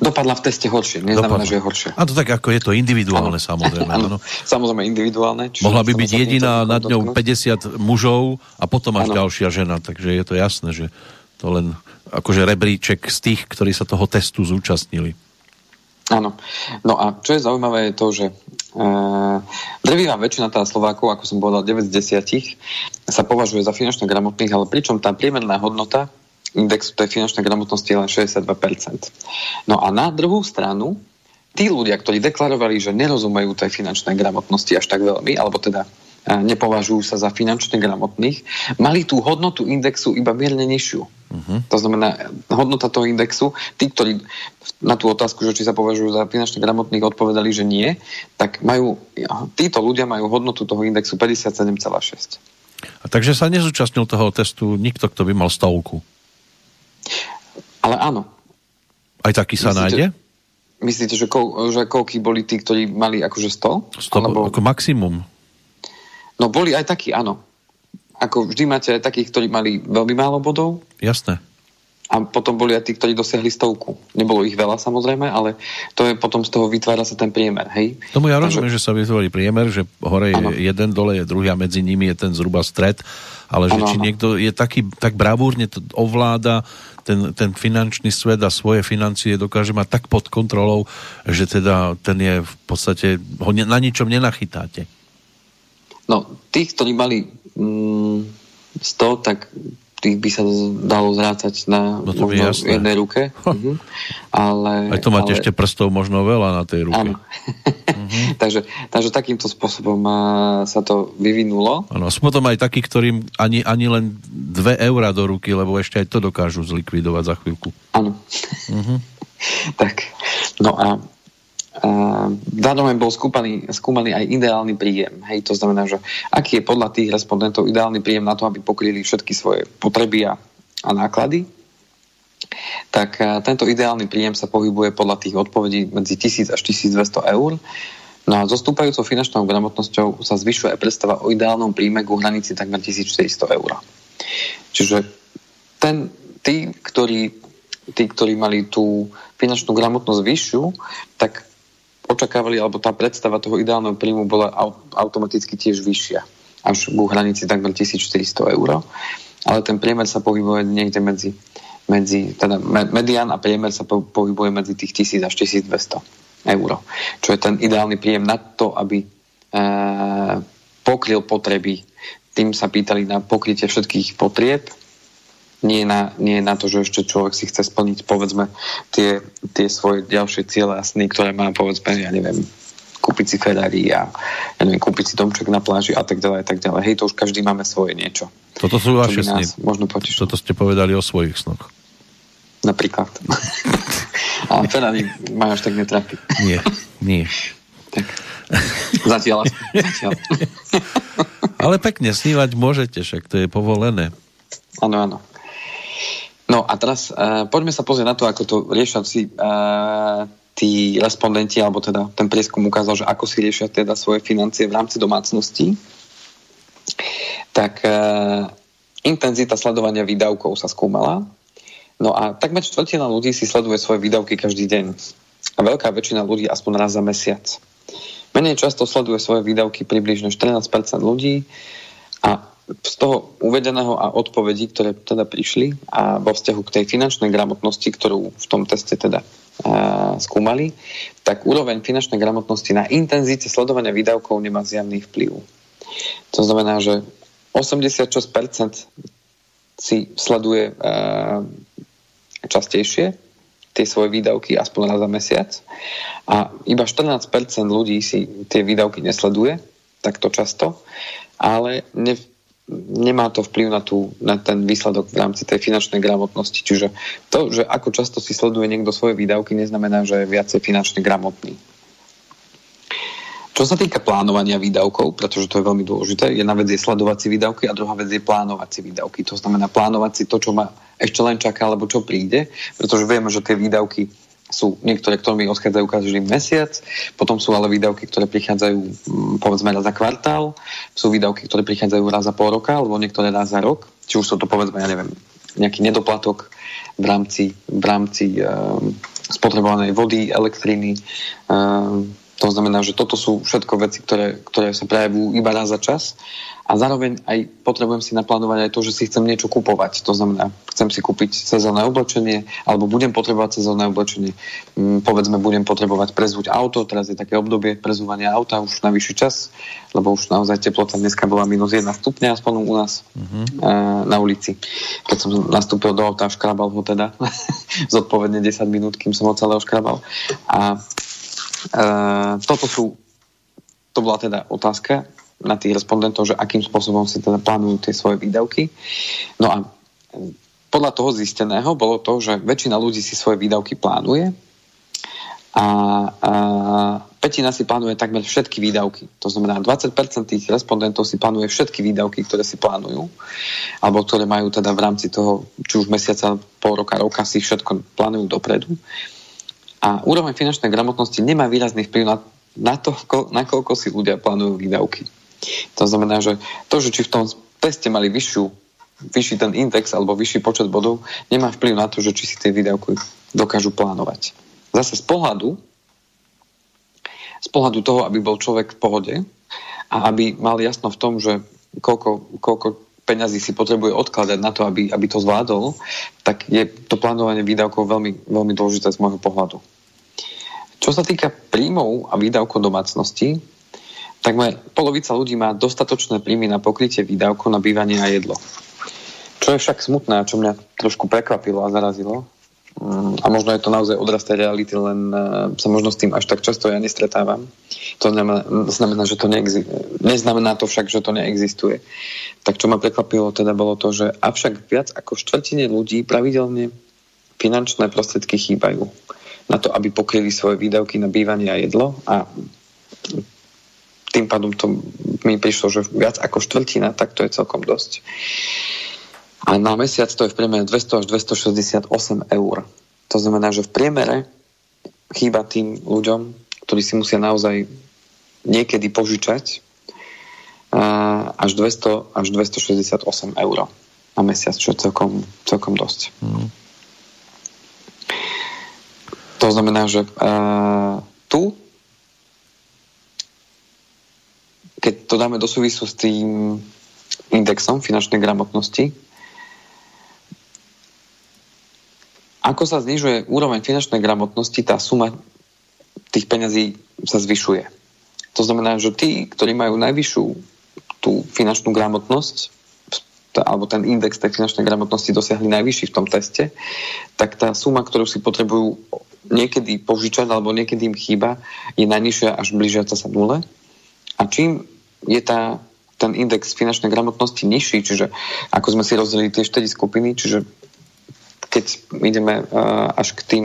Dopadla v teste horšie, neznamená, Dopadla. že je horšie. A to tak ako je to individuálne ano. samozrejme. ano. Samozrejme individuálne. Mohla by byť jediná nad ňou 50 mužov a potom až ano. ďalšia žena, takže je to jasné, že to len akože rebríček z tých, ktorí sa toho testu zúčastnili. Áno. No a čo je zaujímavé je to, že e, drvivá väčšina tá Slovákov, ako som povedal, 9 z 10, sa považuje za finančne gramotných, ale pričom tá priemerná hodnota indexu tej finančnej gramotnosti je len 62%. No a na druhú stranu, tí ľudia, ktorí deklarovali, že nerozumejú tej finančnej gramotnosti až tak veľmi, alebo teda nepovažujú sa za finančne gramotných, mali tú hodnotu indexu iba mierne nižšiu. Uh-huh. To znamená, hodnota toho indexu, tí, ktorí na tú otázku, že či sa považujú za finančne gramotných, odpovedali, že nie, tak majú, títo ľudia majú hodnotu toho indexu 57,6. A takže sa nezúčastnil toho testu nikto, kto by mal stovku? Ale áno. Aj taký sa myslíte, nájde? Myslíte, že, kol, že koľky boli tí, ktorí mali akože 100? 100 alebo... Ako maximum. No boli aj takí, áno. Ako vždy máte aj takých, ktorí mali veľmi málo bodov. Jasné. A potom boli aj tí, ktorí dosiahli stovku. Nebolo ich veľa samozrejme, ale to je potom z toho vytvára sa ten priemer, hej? Tomu ja rozumiem, Takže... že sa vytvorí priemer, že hore je ano. jeden, dole je druhý a medzi nimi je ten zhruba stred, ale že ano, či ano. niekto je taký, tak bravúrne to ovláda ten, ten finančný svet a svoje financie dokáže mať tak pod kontrolou, že teda ten je v podstate, ho na ničom nenachytáte. No, tých, ktorí mali mm, 100, tak tých by sa dalo zrácať na no možno jednej ruke. Uh-huh. *laughs* Ale, Aj to máte ale... ešte prstov možno veľa na tej ruke. Áno. uh-huh. *laughs* takže, takže takýmto spôsobom sa to vyvinulo. Áno, sú potom aj takí, ktorým ani, ani len 2 eurá do ruky, lebo ešte aj to dokážu zlikvidovať za chvíľku. Áno. Uh-huh. *laughs* tak, no a Zároveň bol skúpaný, skúmaný aj ideálny príjem. Hej, to znamená, že aký je podľa tých respondentov ideálny príjem na to, aby pokryli všetky svoje potreby a, a náklady, tak tento ideálny príjem sa pohybuje podľa tých odpovedí medzi 1000 až 1200 eur. No a zostúpajúcou finančnou gramotnosťou sa zvyšuje predstava o ideálnom príjme ku hranici takmer 1400 eur. Čiže ten, tí, ktorí, tí, ktorí mali tú finančnú gramotnosť vyššiu, tak očakávali, alebo tá predstava toho ideálneho príjmu bola automaticky tiež vyššia, až ku hranici takmer 1400 eur. Ale ten priemer sa pohybuje niekde medzi, medzi teda medián a priemer sa pohybuje medzi tých 1000 až 1200 eur. Čo je ten ideálny príjem na to, aby e, pokryl potreby. Tým sa pýtali na pokrytie všetkých potrieb nie na, nie na to, že ešte človek si chce splniť povedzme tie, tie svoje ďalšie ciele a sny, ktoré má povedzme, ja neviem, kúpiť si Ferrari a ja neviem, kúpiť si domček na pláži a tak ďalej a tak ďalej. Hej, to už každý máme svoje niečo. Toto sú vaše sny. Možno potiš. Toto ste povedali o svojich snoch. Napríklad. *laughs* Ale Ferrari ma až tak netrápi. Nie, nie. Tak. Zatiaľ. Zatiaľ. *laughs* Ale pekne snívať môžete, však to je povolené. Áno, áno. No a teraz uh, poďme sa pozrieť na to, ako to riešia si uh, tí respondenti, alebo teda ten prieskum ukázal, že ako si riešia teda svoje financie v rámci domácnosti. Tak uh, intenzita sledovania výdavkov sa skúmala. No a takmer štvrtina ľudí si sleduje svoje výdavky každý deň. A veľká väčšina ľudí aspoň raz za mesiac. Menej často sleduje svoje výdavky približne 14% ľudí a z toho uvedeného a odpovedí, ktoré teda prišli a vo vzťahu k tej finančnej gramotnosti, ktorú v tom teste teda a, skúmali, tak úroveň finančnej gramotnosti na intenzite sledovania výdavkov nemá zjavný vplyv. To znamená, že 86% si sleduje a, častejšie tie svoje výdavky aspoň raz za mesiac a iba 14% ľudí si tie výdavky nesleduje takto často, ale ne, nemá to vplyv na, tú, na ten výsledok v rámci tej finančnej gramotnosti. Čiže to, že ako často si sleduje niekto svoje výdavky, neznamená, že je viacej finančne gramotný. Čo sa týka plánovania výdavkov, pretože to je veľmi dôležité, jedna vec je sledovať si výdavky a druhá vec je plánovať si výdavky. To znamená plánovať si to, čo ma ešte len čaká, alebo čo príde, pretože vieme, že tie výdavky sú niektoré, ktoré mi odchádzajú každý mesiac, potom sú ale výdavky, ktoré prichádzajú mm, povedzme raz za kvartál, sú výdavky, ktoré prichádzajú raz za pol roka, alebo niektoré raz za rok, či už sú to povedzme, ja neviem, nejaký nedoplatok v rámci, v rámci um, spotrebovanej vody, elektriny. Um, to znamená, že toto sú všetko veci, ktoré, ktoré sa prejavujú iba raz za čas a zároveň aj potrebujem si naplánovať aj to, že si chcem niečo kupovať. To znamená, chcem si kúpiť sezónne oblečenie alebo budem potrebovať sezónne oblečenie. Mm, povedzme, budem potrebovať prezúť auto, teraz je také obdobie prezúvania auta už na vyšší čas, lebo už naozaj teplota dneska bola minus 1 stupňa aspoň u nás uh-huh. na ulici. Keď som nastúpil do auta, škrabal ho teda *laughs* zodpovedne 10 minút, kým som ho celé oškrabal. A e, toto sú to bola teda otázka, na tých respondentov, že akým spôsobom si teda plánujú tie svoje výdavky. No a podľa toho zisteného bolo to, že väčšina ľudí si svoje výdavky plánuje a, a petina si plánuje takmer všetky výdavky. To znamená, 20% tých respondentov si plánuje všetky výdavky, ktoré si plánujú, alebo ktoré majú teda v rámci toho, či už mesiaca, pol roka, roka si všetko plánujú dopredu. A úroveň finančnej gramotnosti nemá výrazný vplyv na, na to, na koľko si ľudia plánujú výdavky. To znamená, že to, že či v tom teste mali vyššiu, vyšší ten index alebo vyšší počet bodov, nemá vplyv na to, že či si tie výdavky dokážu plánovať. Zase z pohľadu, z pohľadu toho, aby bol človek v pohode a aby mal jasno v tom, že koľko, koľko peňazí si potrebuje odkladať na to, aby, aby to zvládol, tak je to plánovanie výdavkov veľmi, veľmi dôležité z môjho pohľadu. Čo sa týka príjmov a výdavkov domácnosti, takmer polovica ľudí má dostatočné príjmy na pokrytie výdavkov na bývanie a jedlo. Čo je však smutné čo mňa trošku prekvapilo a zarazilo, mm, a možno je to naozaj odraz tej reality, len e, sa možno s tým až tak často ja nestretávam. To znamená, znamená že to neexistuje. Neznamená to však, že to neexistuje. Tak čo ma prekvapilo teda bolo to, že avšak viac ako štvrtine ľudí pravidelne finančné prostriedky chýbajú na to, aby pokryli svoje výdavky na bývanie a jedlo a tým pádom to mi prišlo, že viac ako štvrtina, tak to je celkom dosť. A na mesiac to je v priemere 200 až 268 eur. To znamená, že v priemere chýba tým ľuďom, ktorí si musia naozaj niekedy požičať až 200 až 268 eur na mesiac, čo je celkom, celkom dosť. Mm. To znamená, že tu keď to dáme do súvisu s tým indexom finančnej gramotnosti, ako sa znižuje úroveň finančnej gramotnosti, tá suma tých peňazí sa zvyšuje. To znamená, že tí, ktorí majú najvyššiu tú finančnú gramotnosť, alebo ten index tej finančnej gramotnosti dosiahli najvyšší v tom teste, tak tá suma, ktorú si potrebujú niekedy požičať alebo niekedy im chýba, je najnižšia až blížiaca sa nule. A čím je tá, ten index finančnej gramotnosti nižší, čiže ako sme si rozdelili tie 4 skupiny, čiže keď ideme uh, až k tým,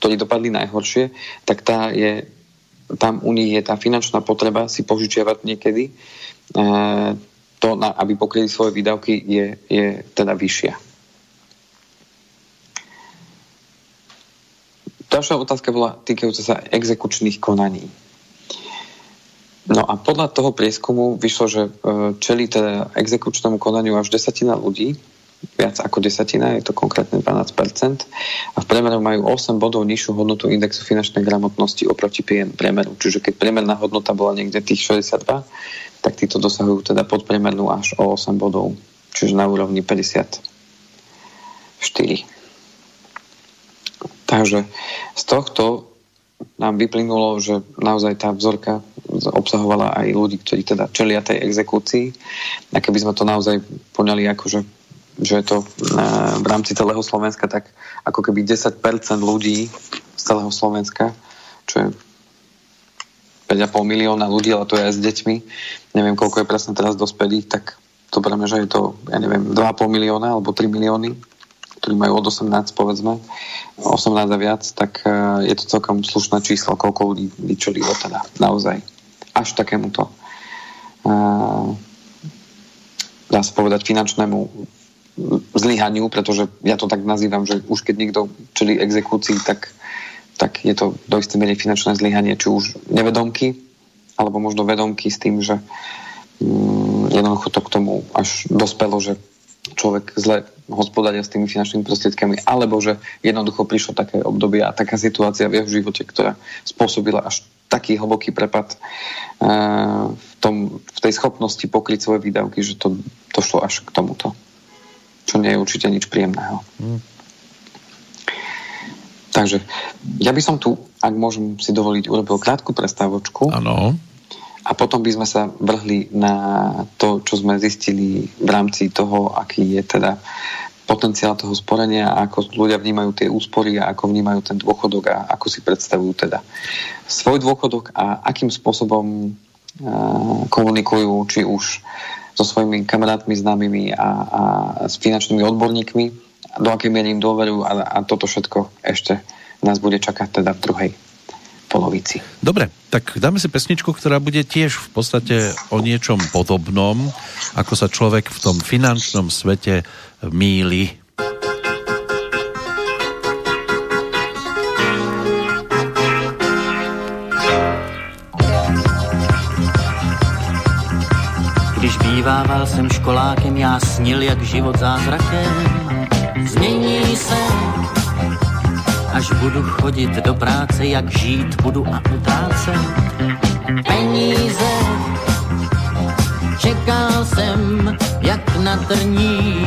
ktorí dopadli najhoršie, tak tá je, tam u nich je tá finančná potreba si požičiavať niekedy uh, to, na, aby pokryli svoje výdavky, je, je teda vyššia. Ďalšia otázka bola týkajúca sa exekučných konaní. No a podľa toho prieskumu vyšlo, že e, čeli teda exekučnému konaniu až desatina ľudí, viac ako desatina, je to konkrétne 12%, a v priemeru majú 8 bodov nižšiu hodnotu indexu finančnej gramotnosti oproti priemeru. Čiže keď priemerná hodnota bola niekde tých 62, tak títo dosahujú teda podpriemernú až o 8 bodov, čiže na úrovni 54. Takže z tohto nám vyplynulo, že naozaj tá vzorka obsahovala aj ľudí, ktorí teda čelia tej exekúcii. A keby sme to naozaj poňali ako, že, že je to v rámci celého Slovenska, tak ako keby 10% ľudí z celého Slovenska, čo je 5,5 milióna ľudí, ale to je aj s deťmi. Neviem, koľko je presne teraz dospelých, tak to brame, že je to, ja neviem, 2,5 milióna alebo 3 milióny, ktorí majú od 18, povedzme, 18 a viac, tak uh, je to celkom slušné číslo, koľko ľudí vyčelilo teda naozaj. Až takémuto uh, dá sa povedať finančnému zlyhaniu, pretože ja to tak nazývam, že už keď niekto čeli exekúcii, tak tak je to do istej miery finančné zlyhanie, či už nevedomky, alebo možno vedomky s tým, že mm, jednoducho to k tomu až dospelo, že človek zle hospodária s tými finančnými prostriedkami, alebo že jednoducho prišlo také obdobie a taká situácia v jeho živote, ktorá spôsobila až taký hlboký prepad uh, v, tom, v tej schopnosti pokryť svoje výdavky, že to došlo až k tomuto. Čo nie je určite nič príjemného. Mm. Takže ja by som tu, ak môžem si dovoliť, urobil krátku prestávočku. Áno. A potom by sme sa vrhli na to, čo sme zistili v rámci toho, aký je teda potenciál toho sporenia a ako ľudia vnímajú tie úspory a ako vnímajú ten dôchodok a ako si predstavujú teda svoj dôchodok a akým spôsobom komunikujú, či už so svojimi kamarátmi, známymi a, a s finančnými odborníkmi do akej miery im dôverujú a, a toto všetko ešte nás bude čakať teda v druhej polovici. Dobre, tak dáme si pesničku, ktorá bude tiež v podstate o niečom podobnom, ako sa človek v tom finančnom svete míli. Když bývával jsem školákem, já snil jak život zázrakem změní se, až budu chodit do práce, jak žít budu a utrácet peníze. Čekal jsem, jak na trní,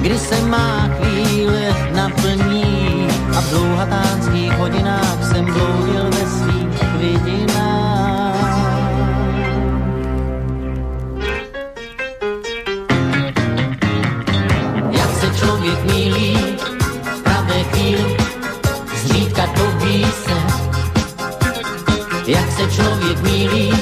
kdy se má chvíle naplní a v dlouhatánských hodinách jsem bloudil ve svých vidinách. Člověk mílí,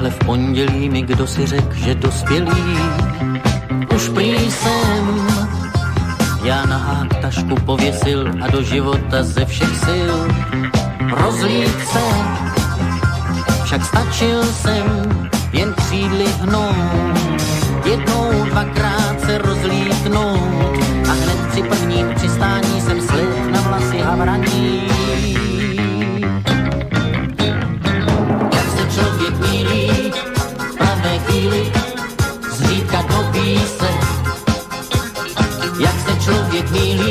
takhle v pondělí mi kdo si řek, že dospělý už prý jsem. Já na tašku pověsil a do života ze všech sil rozlít se. Však stačil jsem He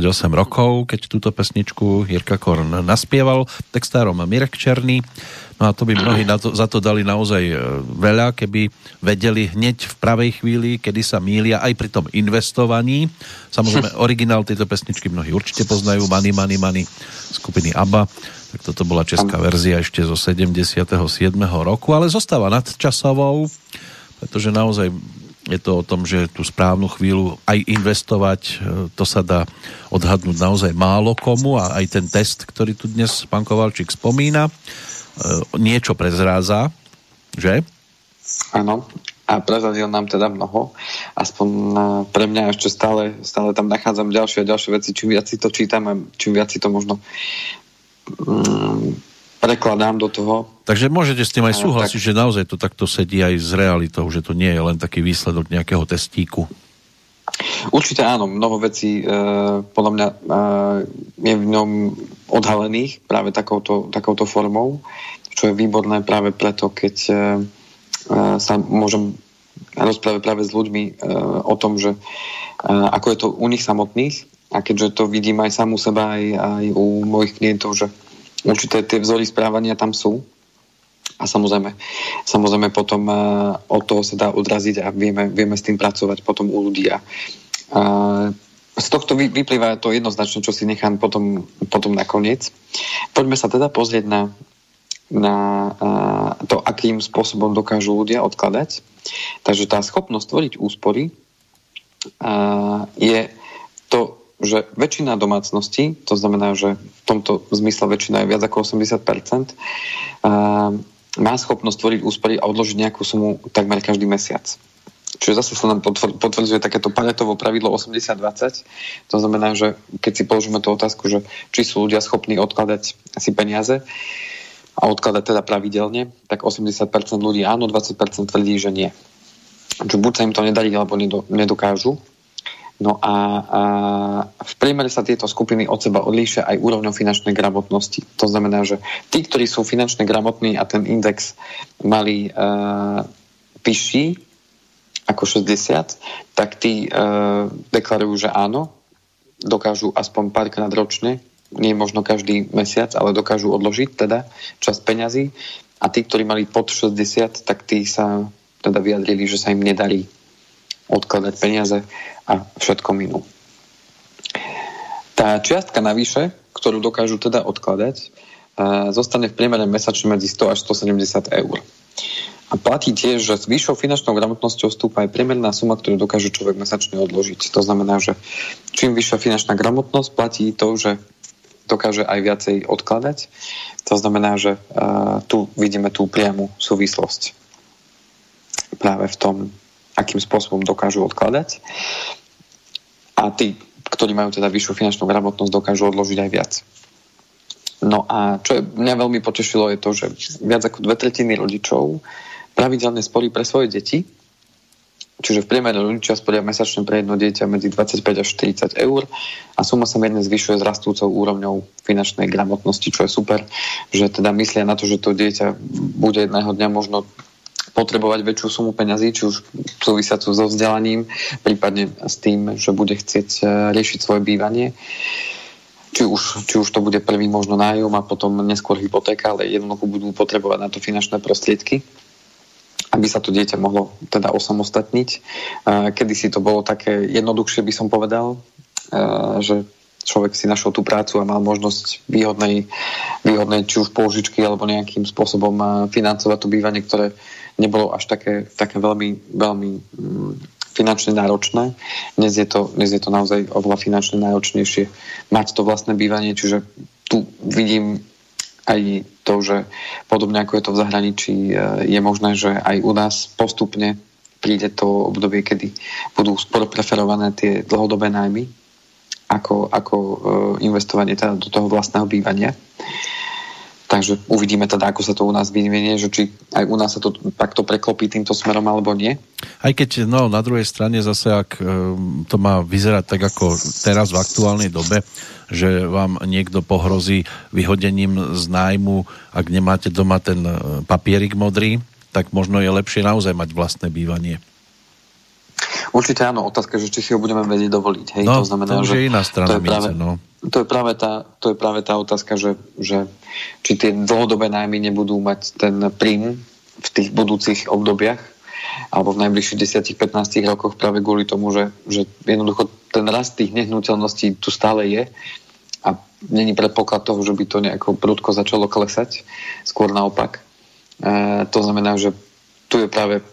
28 rokov, keď túto pesničku Jirka Korn naspieval textárom Mirek Černý. No a to by mnohí na to, za to dali naozaj e, veľa, keby vedeli hneď v pravej chvíli, kedy sa mília aj pri tom investovaní. Samozrejme, *laughs* originál tejto pesničky mnohí určite poznajú, Money, Money, Money skupiny ABBA. Tak toto bola česká verzia ešte zo 77. roku, ale zostáva nadčasovou, pretože naozaj je to o tom, že tú správnu chvíľu aj investovať, e, to sa dá odhadnúť naozaj málo komu a aj ten test, ktorý tu dnes pán Kovalčík spomína, e, niečo prezráza, že? Áno, a prezradil nám teda mnoho. Aspoň e, pre mňa ešte stále, stále tam nachádzam ďalšie a ďalšie veci. Čím viac si to čítam a čím viac si to možno mm, prekladám do toho. Takže môžete s tým aj súhlasiť, tak... že naozaj to takto sedí aj s realitou, že to nie je len taký výsledok nejakého testíku. Určite áno, mnoho vecí e, podľa mňa e, je v ňom odhalených práve takouto, takouto formou, čo je výborné práve preto, keď e, e, sa môžem rozprávať práve s ľuďmi e, o tom, že e, ako je to u nich samotných a keďže to vidím aj sám u seba, aj, aj u mojich klientov, že určité tie vzory správania tam sú. A samozrejme, samozrejme potom uh, od toho sa dá odraziť a vieme, vieme s tým pracovať potom u ľudí. A, uh, z tohto vy, vyplýva to jednoznačne, čo si nechám potom, potom nakoniec. Poďme sa teda pozrieť na, na uh, to, akým spôsobom dokážu ľudia odkladať. Takže tá schopnosť tvoriť úspory uh, je to že väčšina domácností, to znamená, že v tomto zmysle väčšina je viac ako 80%, má schopnosť tvoriť úspory a odložiť nejakú sumu takmer každý mesiac. Čiže zase sa nám potvrdzuje takéto paletovo pravidlo 80-20. To znamená, že keď si položíme tú otázku, že či sú ľudia schopní odkladať si peniaze a odkladať teda pravidelne, tak 80% ľudí áno, 20% tvrdí, že nie. Čiže buď sa im to nedarí, alebo nedokážu. No a, a v priemere sa tieto skupiny od seba odlíšia aj úrovňou finančnej gramotnosti. To znamená, že tí, ktorí sú finančne gramotní a ten index mali uh, vyšší ako 60, tak tí uh, deklarujú, že áno, dokážu aspoň párkrát ročne, nie možno každý mesiac, ale dokážu odložiť teda čas peňazí. A tí, ktorí mali pod 60, tak tí sa teda vyjadrili, že sa im nedarí odkladať peniaze a všetko minú. Tá čiastka navyše, ktorú dokážu teda odkladať, zostane v priemere mesačne medzi 100 až 170 eur. A platí tiež, že s vyššou finančnou gramotnosťou stúpa aj priemerná suma, ktorú dokáže človek mesačne odložiť. To znamená, že čím vyššia finančná gramotnosť, platí to, že dokáže aj viacej odkladať. To znamená, že uh, tu vidíme tú priamu súvislosť práve v tom, akým spôsobom dokážu odkladať. A tí, ktorí majú teda vyššiu finančnú gramotnosť, dokážu odložiť aj viac. No a čo je, mňa veľmi potešilo je to, že viac ako dve tretiny rodičov pravidelne sporí pre svoje deti, čiže v priemere rodičia sporia mesačne pre jedno dieťa medzi 25 až 40 eur a suma sa mierne zvyšuje s rastúcou úrovňou finančnej gramotnosti, čo je super, že teda myslia na to, že to dieťa bude jedného dňa možno potrebovať väčšiu sumu peňazí, či už súvisiacu so vzdelaním, prípadne s tým, že bude chcieť e, riešiť svoje bývanie. Či už, či už to bude prvý možno nájom a potom neskôr hypotéka, ale jednoducho budú potrebovať na to finančné prostriedky aby sa to dieťa mohlo teda osamostatniť. E, kedy si to bolo také jednoduchšie, by som povedal, e, že človek si našiel tú prácu a mal možnosť výhodnej, výhodnej či už položičky alebo nejakým spôsobom financovať to bývanie, ktoré nebolo až také, také veľmi, veľmi mm, finančne náročné. Dnes je, to, dnes je to naozaj oveľa finančne náročnejšie mať to vlastné bývanie, čiže tu vidím aj to, že podobne ako je to v zahraničí, e, je možné, že aj u nás postupne príde to obdobie, kedy budú skôr preferované tie dlhodobé nájmy ako, ako e, investovanie teda do toho vlastného bývania. Takže uvidíme teda, ako sa to u nás vyvinie, že či aj u nás sa to takto preklopí týmto smerom alebo nie. Aj keď no, na druhej strane zase, ak e, to má vyzerať tak ako teraz v aktuálnej dobe, že vám niekto pohrozí vyhodením z nájmu, ak nemáte doma ten e, papierik modrý, tak možno je lepšie naozaj mať vlastné bývanie. Určite áno, otázka, že či si ho budeme vedieť dovoliť. Hej, no, to znamená, to že je iná strana to je, práve, no. to, je práve tá, to je práve tá otázka, že, že či tie dlhodobé nájmy nebudú mať ten príjm v tých budúcich obdobiach alebo v najbližších 10-15 rokoch práve kvôli tomu, že, že jednoducho ten rast tých nehnuteľností tu stále je a není predpoklad toho, že by to nejako prudko začalo klesať, skôr naopak. E, to znamená, že tu je práve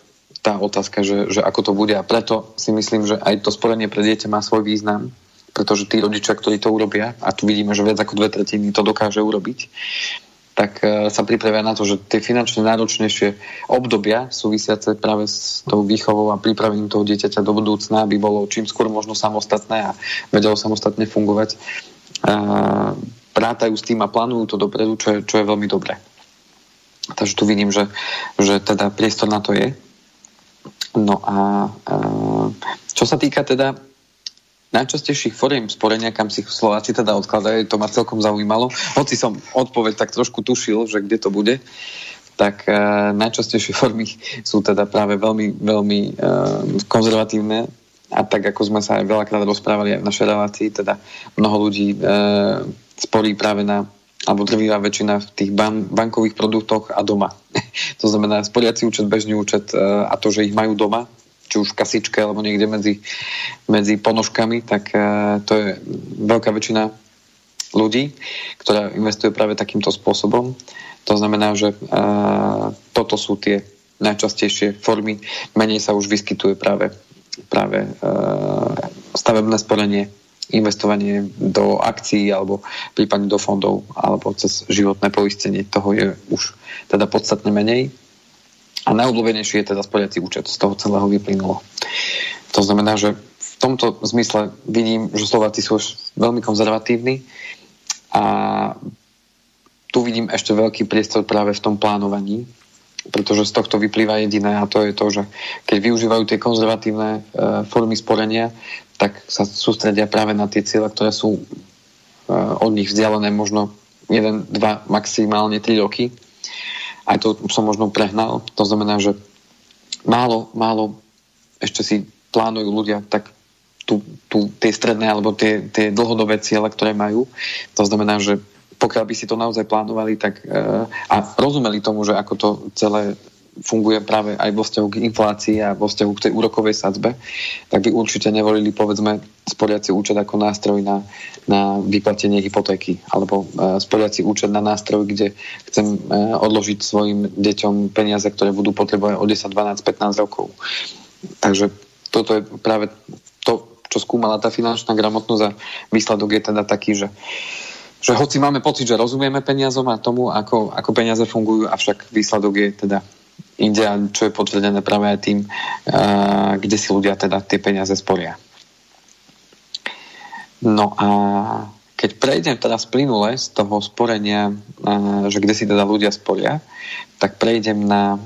tá otázka, že, že ako to bude a preto si myslím, že aj to sporenie pre dieťa má svoj význam, pretože tí rodičia, ktorí to urobia, a tu vidíme, že viac ako dve tretiny to dokáže urobiť, tak e, sa pripravia na to, že tie finančne náročnejšie obdobia súvisiace práve s tou výchovou a prípravením toho dieťaťa do budúcna, aby bolo čím skôr možno samostatné a vedelo samostatne fungovať, prátajú s tým a plánujú to dopredu, čo je, čo je veľmi dobré. Takže tu vidím, že, že teda priestor na to je. No a čo sa týka teda najčastejších foriem sporenia, kam si Slováci teda odkladajú, to ma celkom zaujímalo. Hoci som odpoveď tak trošku tušil, že kde to bude, tak uh, najčastejšie formy sú teda práve veľmi, veľmi uh, konzervatívne a tak ako sme sa aj veľakrát rozprávali aj v našej relácii, teda mnoho ľudí e, sporí práve na alebo drvivá väčšina v tých ban- bankových produktoch a doma. *laughs* to znamená sporiaci účet, bežný účet e, a to, že ich majú doma, či už v kasičke alebo niekde medzi, medzi ponožkami, tak e, to je veľká väčšina ľudí, ktorá investuje práve takýmto spôsobom. To znamená, že e, toto sú tie najčastejšie formy. Menej sa už vyskytuje práve práve stavebné sporenie, investovanie do akcií alebo prípadne do fondov alebo cez životné poistenie. Toho je už teda podstatne menej. A najobľúbenejší je teda sporiaci účet. Z toho celého vyplynulo. To znamená, že v tomto zmysle vidím, že Slováci sú veľmi konzervatívni a tu vidím ešte veľký priestor práve v tom plánovaní, pretože z tohto vyplýva jediné a to je to, že keď využívajú tie konzervatívne e, formy sporenia, tak sa sústredia práve na tie cieľe, ktoré sú e, od nich vzdialené možno 1, 2, maximálne 3 roky. Aj to som možno prehnal. To znamená, že málo, málo ešte si plánujú ľudia tak tu, tu, tie stredné alebo tie, tie dlhodobé ciele, ktoré majú. To znamená, že pokiaľ by si to naozaj plánovali tak, uh, a rozumeli tomu, že ako to celé funguje práve aj vo vzťahu k inflácii a vo vzťahu k tej úrokovej sadzbe, tak by určite nevolili povedzme sporiaci účet ako nástroj na, na vyplatenie hypotéky alebo uh, sporiaci účet na nástroj, kde chcem uh, odložiť svojim deťom peniaze, ktoré budú potrebovať o 10, 12, 15 rokov. Takže toto je práve to, čo skúmala tá finančná gramotnosť a výsledok je teda taký, že uh, že hoci máme pocit, že rozumieme peniazom a tomu, ako, ako peniaze fungujú, avšak výsledok je teda inde, čo je potvrdené práve aj tým, uh, kde si ľudia teda tie peniaze sporia. No a keď prejdem teda plynule z toho sporenia, uh, že kde si teda ľudia sporia, tak prejdem na,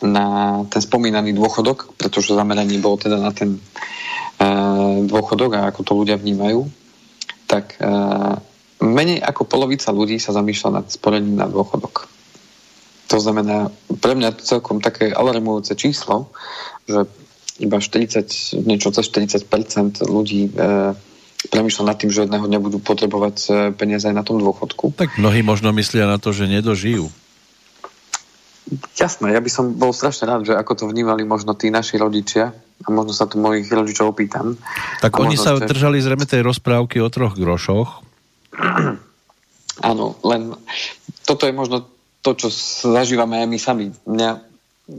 na ten spomínaný dôchodok, pretože zameranie bolo teda na ten uh, dôchodok a ako to ľudia vnímajú, tak menej ako polovica ľudí sa zamýšľa nad sporením na dôchodok. To znamená, pre mňa to celkom také alarmujúce číslo, že iba 40, niečo cez 40% ľudí e, premýšľa nad tým, že jedného dňa budú potrebovať e, peniaze aj na tom dôchodku. Tak mnohí možno myslia na to, že nedožijú. Jasné, ja by som bol strašne rád, že ako to vnímali možno tí naši rodičia a možno sa tu mojich rodičov opýtam. Tak a oni sa ste... držali zrejme tej rozprávky o troch grošoch *clears throat* Áno, len toto je možno to, čo zažívame aj my sami. Mňa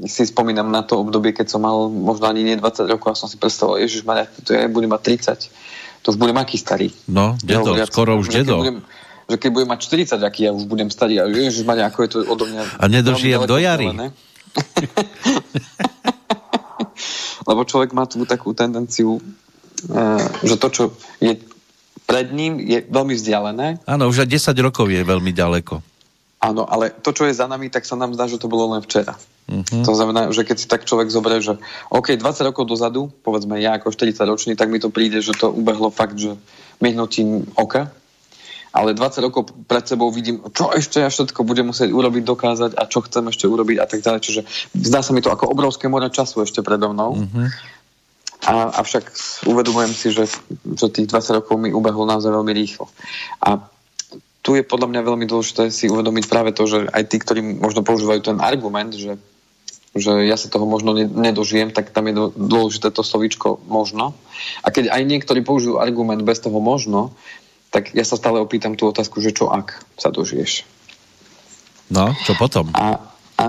si spomínam na to obdobie, keď som mal možno ani nie 20 rokov a som si predstavoval, Ježiš Maria, to ja budem mať 30. To už budem aký starý. No, dedo, ja, skoro už dedo. Budem, že keď budem mať 40, aký ja už budem starý. A Ježiš Maria, ako je to odo mňa... A nedožijem do jary. *laughs* Lebo človek má tú takú tendenciu, eh, že to, čo je pred ním je veľmi vzdialené. Áno, už aj 10 rokov je veľmi ďaleko. Áno, ale to, čo je za nami, tak sa nám zdá, že to bolo len včera. Uh-huh. To znamená, že keď si tak človek zoberie, že OK, 20 rokov dozadu, povedzme ja ako 40 ročný, tak mi to príde, že to ubehlo fakt, že myhnutím oka. Ale 20 rokov pred sebou vidím, čo ešte ja všetko budem musieť urobiť, dokázať a čo chcem ešte urobiť a tak ďalej. Čiže zdá sa mi to ako obrovské more času ešte predo mnou. Uh-huh. A, avšak uvedomujem si, že, že tých 20 rokov mi ubehlo naozaj veľmi rýchlo. A tu je podľa mňa veľmi dôležité si uvedomiť práve to, že aj tí, ktorí možno používajú ten argument, že, že ja sa toho možno nedožijem, tak tam je dôležité to slovíčko možno. A keď aj niektorí použijú argument bez toho možno, tak ja sa stále opýtam tú otázku, že čo ak sa dožiješ. No, čo potom? A, a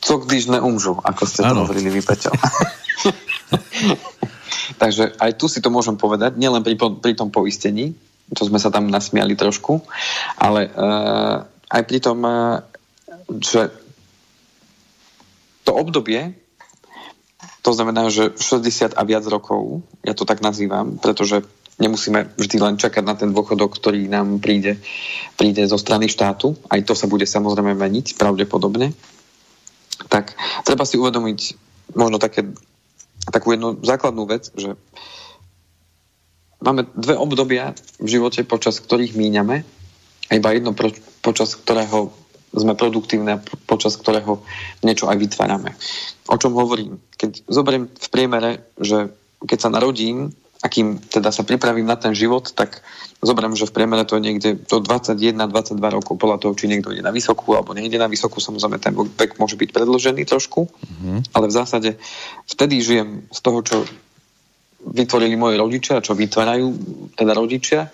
co když neumžu, ako ste ano. to hovorili vy, Peťo. *laughs* *laughs* Takže aj tu si to môžem povedať, nielen pri, pri tom poistení, čo sme sa tam nasmiali trošku, ale uh, aj pri tom, uh, že to obdobie, to znamená, že 60 a viac rokov, ja to tak nazývam, pretože nemusíme vždy len čakať na ten dôchodok, ktorý nám príde, príde zo strany štátu, aj to sa bude samozrejme meniť, pravdepodobne, tak treba si uvedomiť možno také, takú jednu základnú vec, že máme dve obdobia v živote, počas ktorých míňame a iba jedno, počas ktorého sme produktívne, počas ktorého niečo aj vytvárame. O čom hovorím? Keď zoberiem v priemere, že keď sa narodím a kým teda sa pripravím na ten život, tak zoberiem, že v priemere to je niekde do 21-22 rokov, podľa toho, či niekto ide na vysokú alebo nejde na vysokú, samozrejme ten vek môže byť predložený trošku, mm-hmm. ale v zásade vtedy žijem z toho, čo vytvorili moji rodičia, čo vytvárajú teda rodičia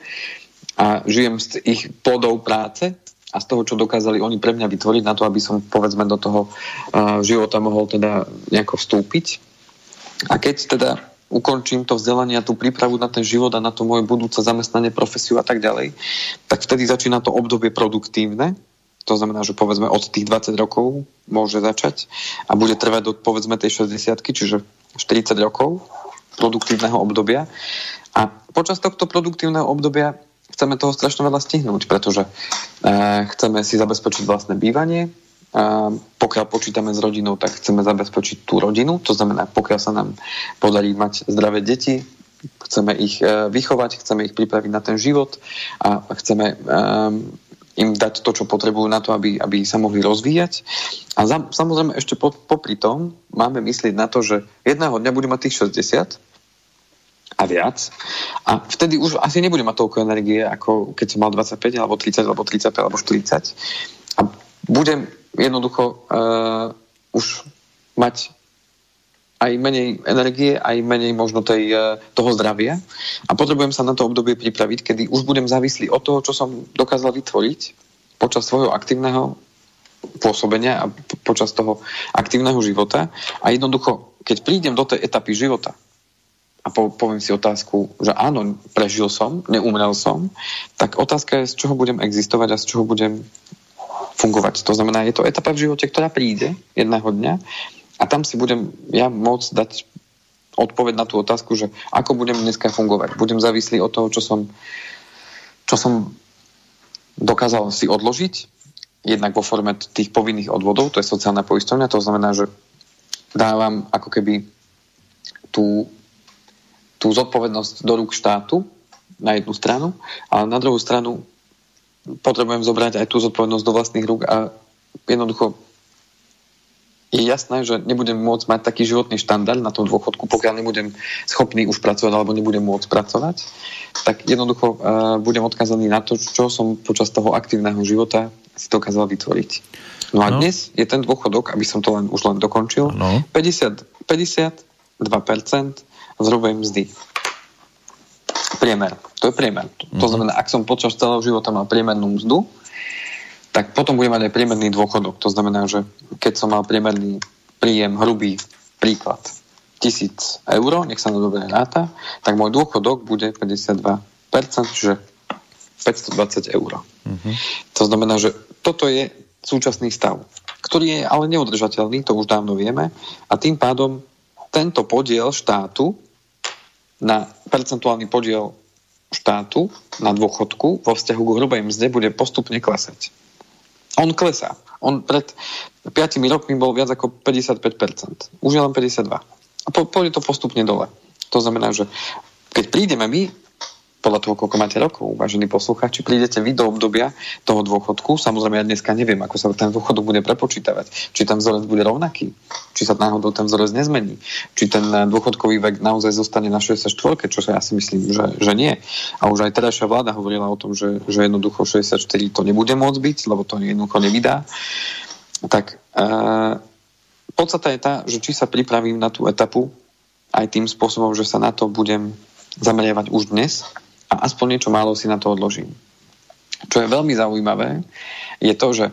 a žijem z ich plodov práce a z toho, čo dokázali oni pre mňa vytvoriť na to, aby som povedzme do toho uh, života mohol teda nejako vstúpiť. A keď teda ukončím to vzdelanie a tú prípravu na ten život a na to moje budúce zamestnanie, profesiu a tak ďalej, tak vtedy začína to obdobie produktívne, to znamená, že povedzme od tých 20 rokov môže začať a bude trvať do povedzme tej 60 čiže 40 rokov produktívneho obdobia. A počas tohto produktívneho obdobia chceme toho strašne veľa stihnúť, pretože e, chceme si zabezpečiť vlastné bývanie, pokiaľ počítame s rodinou, tak chceme zabezpečiť tú rodinu, to znamená, pokiaľ sa nám podarí mať zdravé deti, chceme ich e, vychovať, chceme ich pripraviť na ten život a chceme um, im dať to, čo potrebujú na to, aby, aby sa mohli rozvíjať. A za, samozrejme ešte po, popri tom máme myslieť na to, že jedného dňa bude mať tých 60 a viac. A vtedy už asi nebude mať toľko energie, ako keď som mal 25, alebo 30, alebo 35, alebo 40. A budem jednoducho uh, už mať aj menej energie, aj menej možno tej, uh, toho zdravia. A potrebujem sa na to obdobie pripraviť, kedy už budem závislý od toho, čo som dokázal vytvoriť počas svojho aktívneho pôsobenia a počas toho aktívneho života. A jednoducho, keď prídem do tej etapy života, a po, poviem si otázku, že áno, prežil som, neumrel som, tak otázka je, z čoho budem existovať a z čoho budem fungovať. To znamená, je to etapa v živote, ktorá príde jedného dňa a tam si budem ja môcť dať odpoveď na tú otázku, že ako budem dneska fungovať. Budem závislý od toho, čo som, čo som dokázal si odložiť, jednak vo forme tých povinných odvodov, to je sociálna poistovňa, to znamená, že dávam ako keby tú tú zodpovednosť do rúk štátu na jednu stranu, ale na druhú stranu potrebujem zobrať aj tú zodpovednosť do vlastných rúk a jednoducho je jasné, že nebudem môcť mať taký životný štandard na tom dôchodku, pokiaľ nebudem schopný už pracovať alebo nebudem môcť pracovať, tak jednoducho uh, budem odkazaný na to, čo som počas toho aktívneho života si dokázal vytvoriť. No a no. dnes je ten dôchodok, aby som to len už len dokončil, no. 50, 52% z hrubej mzdy. Priemer. To je priemer. To mhm. znamená, ak som počas celého života mal priemernú mzdu, tak potom budem mať aj priemerný dôchodok. To znamená, že keď som mal priemerný príjem hrubý, príklad, 1000 eur, nech sa na dobre ráta, tak môj dôchodok bude 52%, čiže 520 eur. Mm-hmm. To znamená, že toto je súčasný stav, ktorý je ale neudržateľný, to už dávno vieme, a tým pádom tento podiel štátu na percentuálny podiel štátu na dôchodku vo vzťahu k hrubej mzde bude postupne klesať. On klesá. On pred 5 rokmi bol viac ako 55%. Už je len 52. A pôjde to postupne dole. To znamená, že keď prídeme my podľa toho, koľko máte rokov, vážení poslucháči, prídete vy do obdobia toho dôchodku. Samozrejme, ja dneska neviem, ako sa ten dôchodok bude prepočítavať. Či ten vzorec bude rovnaký, či sa náhodou ten vzorec nezmení, či ten dôchodkový vek naozaj zostane na 64, čo sa ja si myslím, že, že nie. A už aj terajšia vláda hovorila o tom, že, že jednoducho 64 to nebude môcť byť, lebo to jednoducho nevydá. Tak e, podstata je tá, že či sa pripravím na tú etapu aj tým spôsobom, že sa na to budem zameriavať už dnes, a aspoň niečo málo si na to odložím. Čo je veľmi zaujímavé, je to, že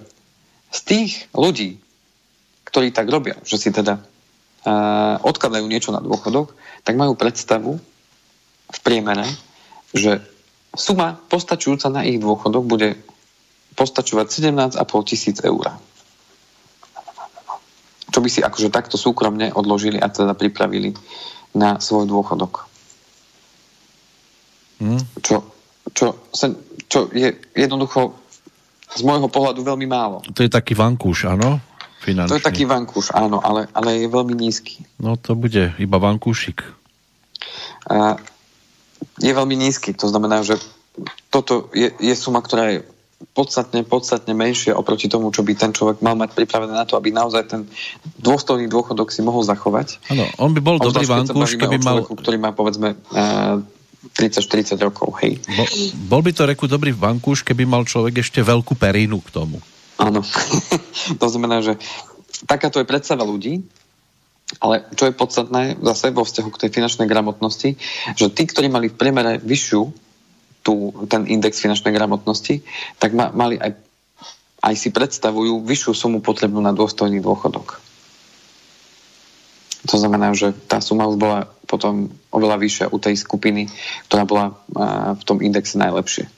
z tých ľudí, ktorí tak robia, že si teda uh, odkladajú niečo na dôchodok, tak majú predstavu v priemere, že suma postačujúca na ich dôchodok bude postačovať 17,5 tisíc eur. Čo by si akože takto súkromne odložili a teda pripravili na svoj dôchodok. Hmm. Čo, čo, sa, čo je jednoducho z môjho pohľadu veľmi málo. To je taký vankúš, áno? Finančný. To je taký vankúš, áno, ale, ale je veľmi nízky. No to bude iba vankúšik. A je veľmi nízky, to znamená, že toto je, je suma, ktorá je podstatne, podstatne menšia oproti tomu, čo by ten človek mal mať pripravené na to, aby naozaj ten dôstojný dôchodok si mohol zachovať. Áno, on by bol dobrý vankúš, keby mal... Človeku, ktorý má povedzme 30-40 rokov, hej. Bo, bol by to reku dobrý v bankuš, keby mal človek ešte veľkú perínu k tomu. Áno. *laughs* to znamená, že takáto je predstava ľudí, ale čo je podstatné zase vo vzťahu k tej finančnej gramotnosti, že tí, ktorí mali v priemere vyššiu tú, ten index finančnej gramotnosti, tak ma, mali aj, aj si predstavujú vyššiu sumu potrebnú na dôstojný dôchodok. To znamená, že tá suma už bola potom oveľa vyššia u tej skupiny, ktorá bola v tom indexe najlepšie.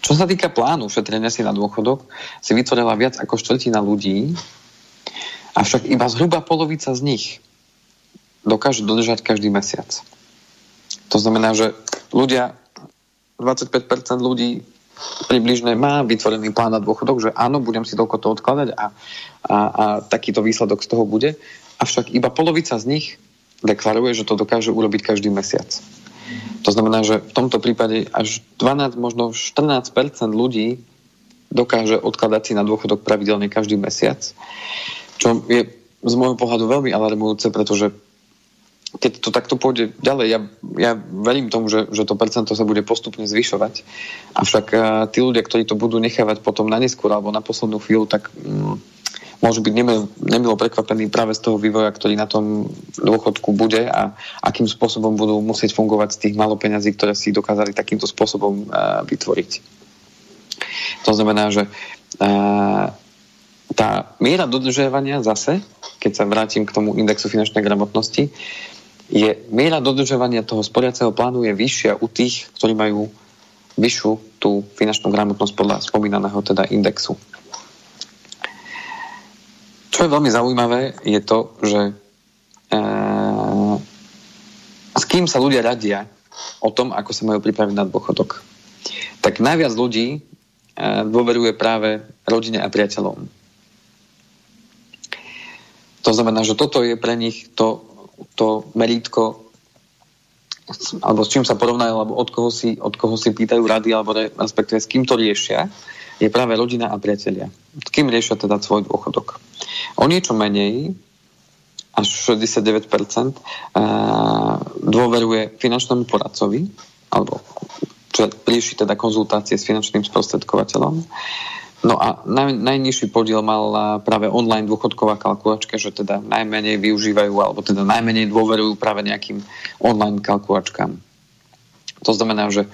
Čo sa týka plánu šetrenia si na dôchodok, si vytvorila viac ako štvrtina ľudí, avšak iba zhruba polovica z nich dokáže dodržať každý mesiac. To znamená, že ľudia, 25% ľudí približne má vytvorený plán na dôchodok, že áno, budem si toľko to odkladať a, a, a takýto výsledok z toho bude, avšak iba polovica z nich deklaruje, že to dokáže urobiť každý mesiac. To znamená, že v tomto prípade až 12, možno 14% ľudí dokáže odkladať si na dôchodok pravidelne každý mesiac, čo je z môjho pohľadu veľmi alarmujúce, pretože keď to takto pôjde ďalej, ja, ja verím tomu, že, že to percento sa bude postupne zvyšovať, avšak uh, tí ľudia, ktorí to budú nechávať potom na neskôr alebo na poslednú chvíľu, tak um, môžu byť nemilo, nemilo prekvapení práve z toho vývoja, ktorý na tom dôchodku bude a akým spôsobom budú musieť fungovať z tých malo peňazí, ktoré si dokázali takýmto spôsobom uh, vytvoriť. To znamená, že uh, tá miera dodržiavania zase, keď sa vrátim k tomu indexu finančnej gramotnosti, je miera dodržovania toho sporiaceho plánu je vyššia u tých, ktorí majú vyššiu tú finančnú gramotnosť podľa spomínaného teda indexu. Čo je veľmi zaujímavé, je to, že e, s kým sa ľudia radia o tom, ako sa majú pripraviť na dôchodok. Tak najviac ľudí e, dôveruje práve rodine a priateľom. To znamená, že toto je pre nich to, to merítko, alebo s čím sa porovnajú, alebo od koho si, od koho si pýtajú rady, alebo respektíve s kým to riešia, je práve rodina a priatelia. S kým riešia teda svoj dôchodok. O niečo menej, až 69%, dôveruje finančnému poradcovi, alebo čo rieši teda konzultácie s finančným sprostredkovateľom. No a naj, najnižší podiel mal práve online dôchodková kalkulačka, že teda najmenej využívajú, alebo teda najmenej dôverujú práve nejakým online kalkulačkám. To znamená, že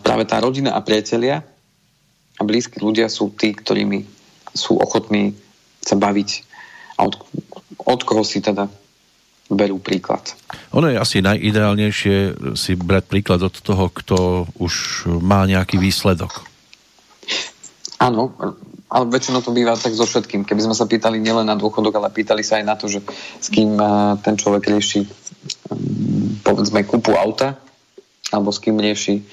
práve tá rodina a priatelia a blízki ľudia sú tí, ktorými sú ochotní sa baviť a od, od koho si teda berú príklad. Ono je asi najideálnejšie si brať príklad od toho, kto už má nejaký výsledok. Áno, ale väčšinou to býva tak so všetkým. Keby sme sa pýtali nielen na dôchodok, ale pýtali sa aj na to, že s kým eh, ten človek rieši mm, povedzme kúpu auta, alebo s kým rieši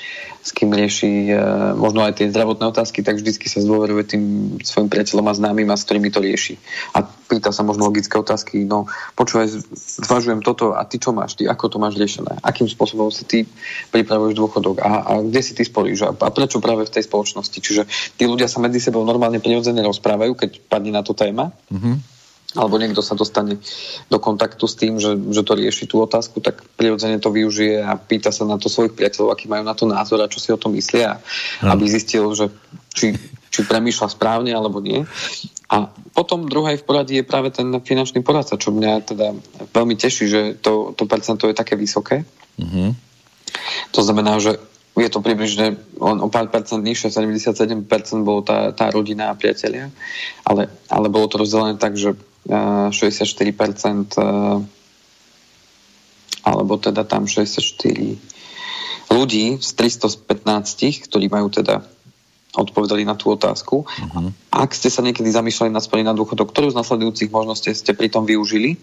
s kým rieši možno aj tie zdravotné otázky, tak vždycky sa zdôveruje tým svojim priateľom a známym a s ktorými to rieši. A pýta sa možno logické otázky, no počúvaj, zvažujem toto a ty čo máš, ty ako to máš riešené, akým spôsobom si ty pripravuješ dôchodok a, a kde si ty spolíš a, a prečo práve v tej spoločnosti. Čiže tí ľudia sa medzi sebou normálne prirodzene rozprávajú, keď padne na to téma. Mm-hmm alebo niekto sa dostane do kontaktu s tým, že, že to rieši tú otázku, tak prirodzene to využije a pýta sa na to svojich priateľov, aký majú na to názor a čo si o tom myslia, no. aby zistil, že či, či premýšľa správne alebo nie. A potom druhý v poradí je práve ten finančný poradca, čo mňa teda veľmi teší, že to, to percento je také vysoké. Mm-hmm. To znamená, že je to približne on o pár percent nižšie, 77% bolo tá, tá rodina a priatelia, ale, ale bolo to rozdelené tak, že 64% alebo teda tam 64 ľudí z 315, ktorí majú teda odpovedali na tú otázku. Uh-huh. Ak ste sa niekedy zamýšľali na splný na dôchodok, ktorú z nasledujúcich možností ste pri tom využili,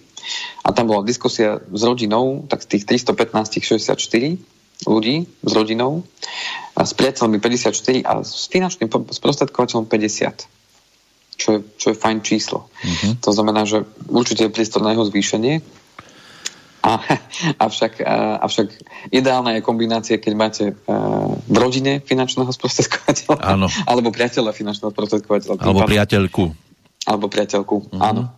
a tam bola diskusia s rodinou, tak z tých 315 64 ľudí s rodinou, a s priateľmi 54 a s finančným sprostredkovateľom 50 čo je, čo je fajn číslo. Uh-huh. To znamená, že určite je priestor na jeho zvýšenie, a, *laughs* avšak, a, avšak ideálna je kombinácia, keď máte uh, v rodine finančného sprostredkovateľa Áno. *laughs* alebo priateľa finančného sprostredkovateľa. Alebo priateľku. Alebo priateľku, uh-huh. áno.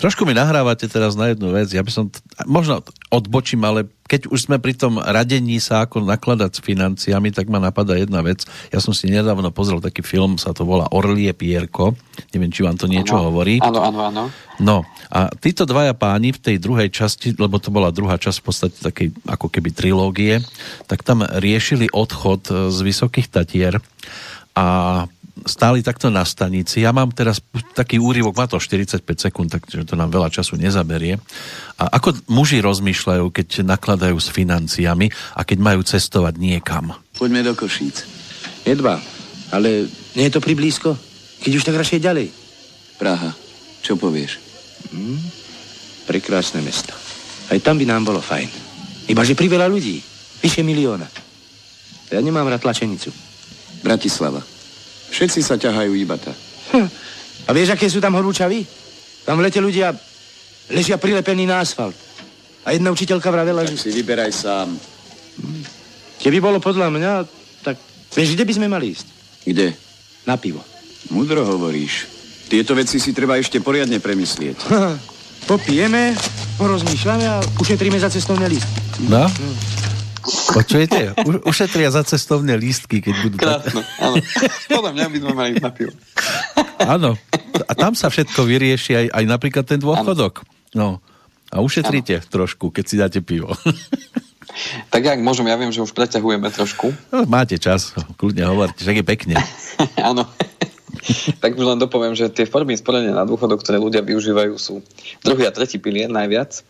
Trošku mi nahrávate teraz na jednu vec. Ja by som, t- možno odbočím, ale keď už sme pri tom radení sa, ako nakladať s financiami, tak ma napadá jedna vec. Ja som si nedávno pozrel taký film, sa to volá Orlie Pierko. Neviem, či vám to niečo ano. hovorí. Áno, áno, áno. No, a títo dvaja páni v tej druhej časti, lebo to bola druhá časť v podstate takej ako keby trilógie, tak tam riešili odchod z Vysokých Tatier a stáli takto na stanici. Ja mám teraz taký úryvok, má to 45 sekúnd, takže to nám veľa času nezaberie. A ako muži rozmýšľajú, keď nakladajú s financiami a keď majú cestovať niekam? Poďme do Košíc. Jedba, ale nie je to priblízko? Keď už tak radšej ďalej. Praha, čo povieš? Hmm, prekrásne mesto. Aj tam by nám bolo fajn. Ibaže priveľa ľudí. Vyše milióna. Ja nemám rád tlačenicu. Bratislava. Všetci sa ťahajú iba tak. Hm. A vieš, aké sú tam horúčavy? Tam v lete ľudia ležia prilepení na asfalt. A jedna učiteľka vravela, že... si vyberaj sám. Hm. Keby bolo podľa mňa, tak vieš, kde by sme mali ísť? Kde? Na pivo. Mudro hovoríš. Tieto veci si treba ešte poriadne premyslieť. Ha, popijeme, porozmýšľame a ušetríme za cestovné list. No? Hm. Počujete? U, ušetria za cestovné lístky, keď budú... Krásne, áno. Podľa mňa by sme mali ísť na pivo. Áno. A tam sa všetko vyrieši aj, aj napríklad ten dôchodok. No. A ušetríte ano. trošku, keď si dáte pivo. Tak jak môžem, ja viem, že už preťahujeme trošku. No, máte čas, kľudne hovorte, že je pekne. *laughs* Áno. tak už len dopoviem, že tie formy sporenia na dôchodok, ktoré ľudia využívajú, sú druhý a tretí pilier najviac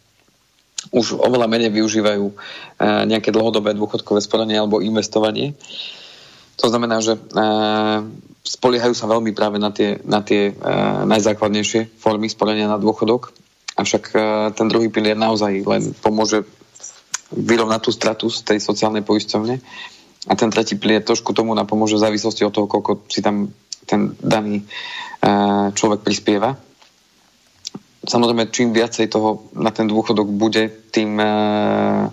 už oveľa menej využívajú e, nejaké dlhodobé dôchodkové sporenie alebo investovanie. To znamená, že e, spoliehajú sa veľmi práve na tie, na tie e, najzákladnejšie formy sporenia na dôchodok. Avšak ten druhý pilier naozaj len pomôže vyrovnať tú stratu z tej sociálnej poisťovne. A ten tretí pilier trošku tomu napomôže v závislosti od toho, koľko si tam ten daný človek prispieva samozrejme, čím viacej toho na ten dôchodok bude, tým uh,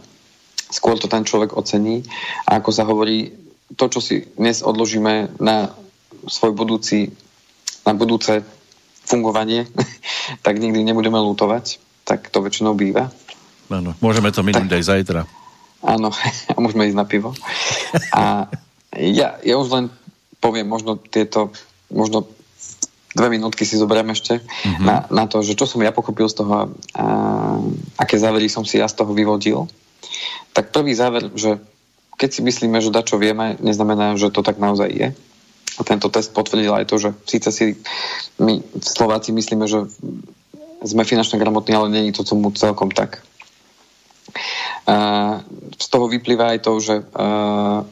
skôr to ten človek ocení. A ako sa hovorí, to, čo si dnes odložíme na svoj budúci, na budúce fungovanie, *laughs* tak nikdy nebudeme lutovať. Tak to väčšinou býva. Áno, môžeme to minúť aj zajtra. Áno, *laughs* a môžeme ísť na pivo. A ja, ja už len poviem možno tieto, možno dve minútky si zoberiem ešte mm-hmm. na, na to, že čo som ja pochopil z toho, a, aké závery som si ja z toho vyvodil. Tak prvý záver, že keď si myslíme, že dačo vieme, neznamená, že to tak naozaj je. A tento test potvrdil aj to, že síce si my Slováci myslíme, že sme finančne gramotní, ale není to tomu celkom tak. Uh, z toho vyplýva aj to, že uh,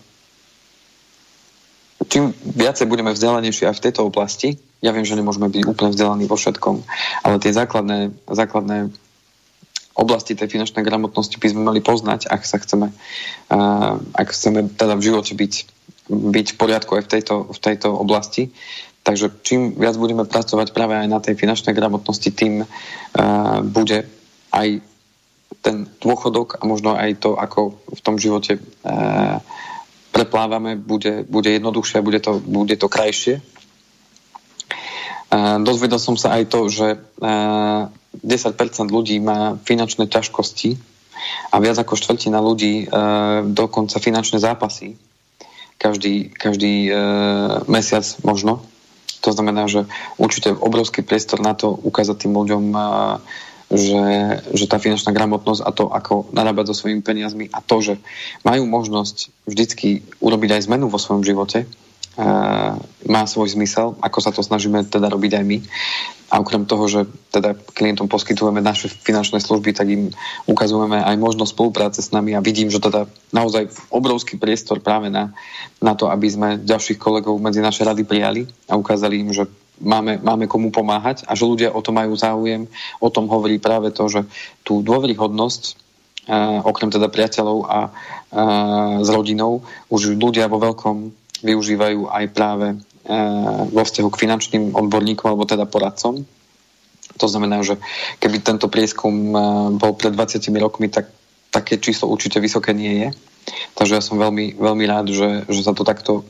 čím viacej budeme vzdelanejší aj v tejto oblasti, ja viem, že nemôžeme byť úplne vzdelaní vo všetkom, ale tie základné, základné oblasti tej finančnej gramotnosti by sme mali poznať, ak sa chceme, uh, ak chceme teda v živote byť byť v poriadku aj v tejto, v tejto oblasti. Takže čím viac budeme pracovať práve aj na tej finančnej gramotnosti, tým uh, bude aj ten dôchodok a možno aj to, ako v tom živote uh, preplávame, bude, bude jednoduchšie, bude to, bude to krajšie. Uh, dozvedel som sa aj to, že uh, 10% ľudí má finančné ťažkosti a viac ako štvrtina ľudí uh, dokonca finančné zápasy. Každý, každý mesiac možno. To znamená, že určite obrovský priestor na to ukázať tým ľuďom, že, že tá finančná gramotnosť a to, ako narábať so svojimi peniazmi a to, že majú možnosť vždycky urobiť aj zmenu vo svojom živote, má svoj zmysel, ako sa to snažíme teda robiť aj my. A okrem toho, že teda klientom poskytujeme naše finančné služby, tak im ukazujeme aj možnosť spolupráce s nami a vidím, že teda naozaj obrovský priestor práve na, na to, aby sme ďalších kolegov medzi naše rady prijali a ukázali im, že máme, máme komu pomáhať a že ľudia o to majú záujem. O tom hovorí práve to, že tú dôveryhodnosť okrem teda priateľov a, s rodinou, už ľudia vo veľkom využívajú aj práve e, vo vzťahu k finančným odborníkom alebo teda poradcom. To znamená, že keby tento prieskum e, bol pred 20 rokmi, tak také číslo určite vysoké nie je. Takže ja som veľmi, veľmi rád, že, že sa to takto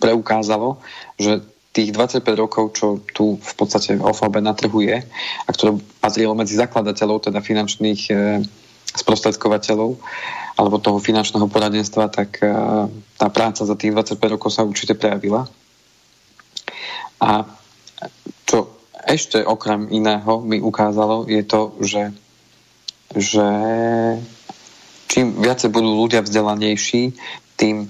preukázalo, že tých 25 rokov, čo tu v podstate OFAB na trhu je a ktoré patrilo medzi zakladateľov, teda finančných e, sprostredkovateľov, alebo toho finančného poradenstva, tak eh, tá práca za tých 25 rokov sa určite prejavila. A čo ešte okrem iného mi ukázalo, je to, že, že čím viacej budú ľudia vzdelanejší, tým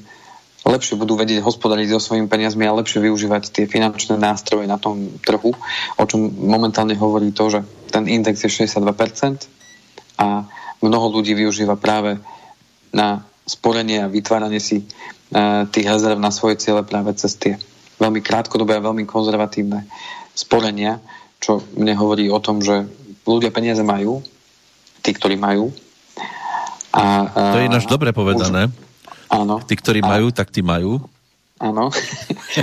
lepšie budú vedieť hospodariť so svojimi peniazmi a lepšie využívať tie finančné nástroje na tom trhu, o čom momentálne hovorí to, že ten index je 62% a mnoho ľudí využíva práve na sporenie a vytváranie si uh, tých rezerv na svoje ciele práve cez tie veľmi krátkodobé a veľmi konzervatívne sporenia, čo mne hovorí o tom, že ľudia peniaze majú, tí, ktorí majú. A, uh, to je ináč dobre povedané. Už, áno. Tí, ktorí a, majú, tak tí majú. Áno.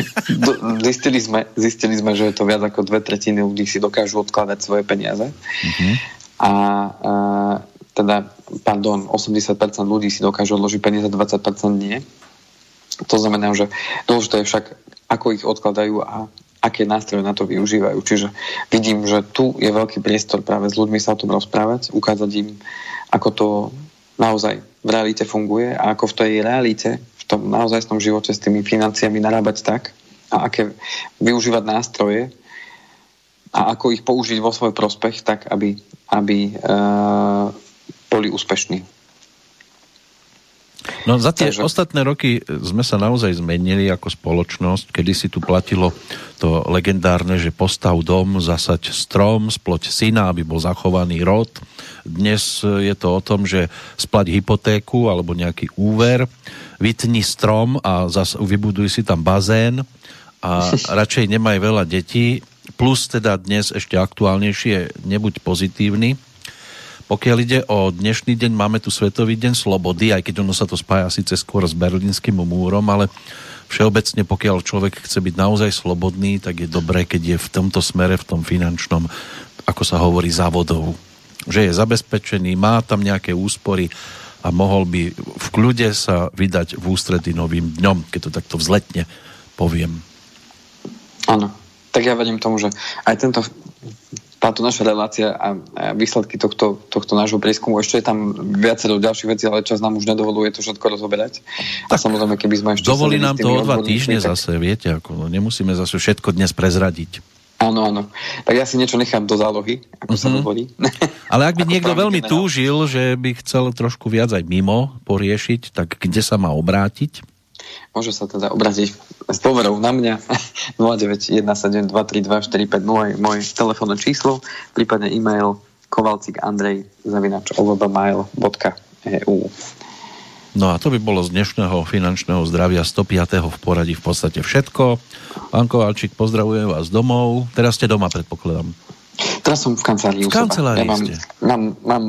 *laughs* zistili, sme, zistili sme, že je to viac ako dve tretiny ľudí si dokážu odkladať svoje peniaze. Uh-huh. A, a teda, pardon, 80% ľudí si dokáže odložiť peniaze, 20% nie. To znamená, že dôležité je však, ako ich odkladajú a aké nástroje na to využívajú. Čiže vidím, že tu je veľký priestor práve s ľuďmi sa o tom rozprávať, ukázať im, ako to naozaj v realite funguje a ako v tej realite, v tom naozajstnom živote s tými financiami narábať tak a aké využívať nástroje a ako ich použiť vo svoj prospech tak, aby, aby uh, boli úspešní. No za tie Takže... ostatné roky sme sa naozaj zmenili ako spoločnosť, kedy si tu platilo to legendárne, že postav dom, zasať strom, sploť syna, aby bol zachovaný rod. Dnes je to o tom, že splať hypotéku alebo nejaký úver, vytni strom a zas vybuduj si tam bazén a *laughs* radšej nemaj veľa detí, plus teda dnes ešte aktuálnejšie nebuď pozitívny, pokiaľ ide o dnešný deň, máme tu Svetový deň slobody, aj keď ono sa to spája síce skôr s berlínskym múrom, ale všeobecne, pokiaľ človek chce byť naozaj slobodný, tak je dobré, keď je v tomto smere, v tom finančnom, ako sa hovorí, závodov. Že je zabezpečený, má tam nejaké úspory a mohol by v kľude sa vydať v ústredy novým dňom, keď to takto vzletne poviem. Áno, tak ja vedím tomu, že aj tento táto naša relácia a výsledky tohto, tohto nášho prieskumu. Ešte je tam viacero ďalších vecí, ale čas nám už nedovoluje to všetko rozoberať. Tak a samozrejme, keby sme ešte... Dovolí nám to o dva týždne tak... zase, viete, ako, nemusíme zase všetko dnes prezradiť. Áno, áno. Tak ja si niečo nechám do zálohy, ako uh-huh. sa mhm. hovorí. *laughs* Ale ak by niekto veľmi generál. túžil, že by chcel trošku viac aj mimo poriešiť, tak kde sa má obrátiť? Môže sa teda obratiť s dôverou na mňa *laughs* 0917232450 je môj telefónne číslo, prípadne e-mail kovalcik andrej zavinač ovbmail.eu No a to by bolo z dnešného finančného zdravia 105. v poradí v podstate všetko. Pán Kovalčík, pozdravujem vás domov. Teraz ste doma, predpokladám. Teraz som v kancelárii. V kancelárii ja mám, mám, mám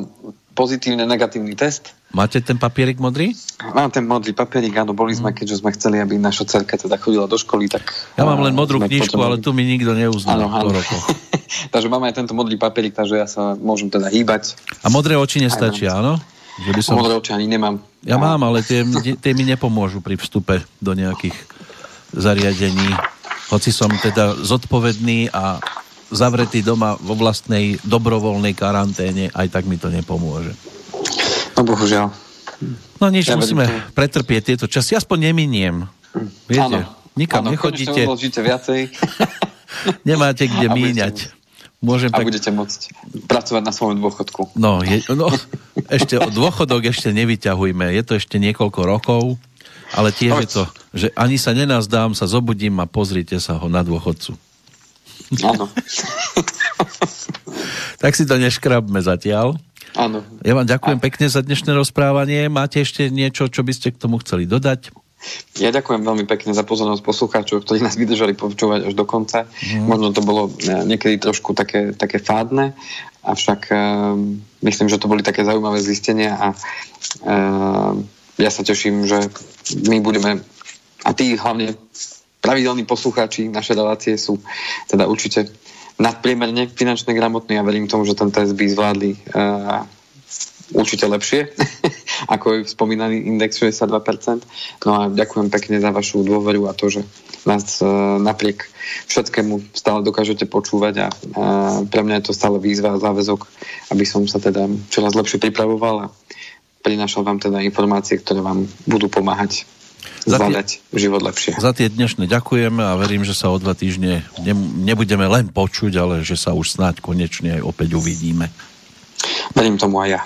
pozitívne, negatívny test. Máte ten papierik modrý? Mám ten modrý papierik, áno, boli sme, keďže sme chceli, aby naša cerka teda chodila do školy, tak... Ja mám len modrú knižku, ale tu mi nikto neuznal áno, áno. *laughs* takže máme aj tento modrý papierik, takže ja sa môžem teda hýbať. A modré oči nestačia, áno? Že by som... Modré oči ani nemám. Ja mám, ale tie, tie mi nepomôžu pri vstupe do nejakých zariadení. Hoci som teda zodpovedný a zavretý doma vo vlastnej dobrovoľnej karanténe, aj tak mi to nepomôže. No bohužiaľ. No nič, ja musíme to... pretrpieť tieto časy. Aspoň neminiem. Viete, Áno. nikam Áno, nechodíte. viacej. *laughs* Nemáte kde míňať. Môžem a tak... budete môcť pracovať na svojom dôchodku. No, je, no ešte dôchodok ešte nevyťahujme. Je to ešte niekoľko rokov, ale tiež Poď. je to, že ani sa nenazdám, sa zobudím a pozrite sa ho na dôchodcu. Áno. *laughs* tak si to neškrabme zatiaľ. Áno. Ja vám ďakujem a... pekne za dnešné rozprávanie. Máte ešte niečo, čo by ste k tomu chceli dodať? Ja ďakujem veľmi pekne za pozornosť poslucháčov, ktorí nás vydržali počúvať až do konca. Mm. Možno to bolo e, niekedy trošku také, také fádne, avšak uh, myslím, že to boli také zaujímavé zistenia a uh, ja sa teším, že my budeme a tí hlavne pravidelní poslucháči naše relácie sú teda určite nadpriemerne finančne gramotní a verím tomu, že ten test by zvládli uh, určite lepšie, *laughs* ako je spomínaný index 62%. No a ďakujem pekne za vašu dôveru a to, že nás uh, napriek všetkému stále dokážete počúvať a uh, pre mňa je to stále výzva a záväzok, aby som sa teda čoraz lepšie pripravoval a prinášal vám teda informácie, ktoré vám budú pomáhať zvládať život lepšie. Za tie dnešné ďakujeme a verím, že sa o dva týždne ne, nebudeme len počuť, ale že sa už snáď konečne aj opäť uvidíme. Verím tomu aj ja.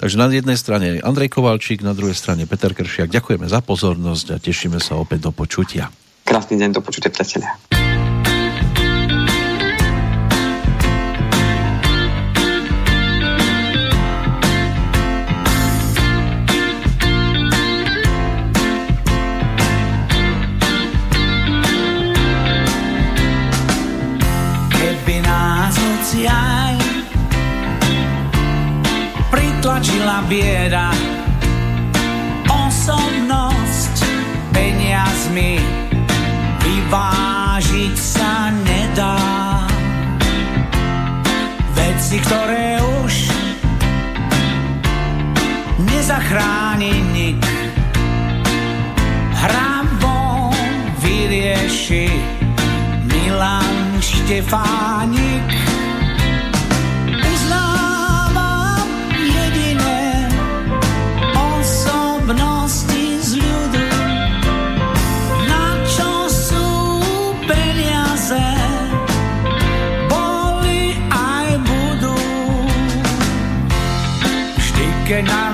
Takže na jednej strane Andrej Kovalčík, na druhej strane Peter Kršiak. Ďakujeme za pozornosť a tešíme sa opäť do počutia. Krásny deň, do počutia, priatelia. Tlačila bieda. Osobnosť peniazmi vyvážiť sa nedá. Veci, ktoré už nezachráni nik. Hravo vyrieši Milan Štefánik.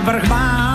Keď vrch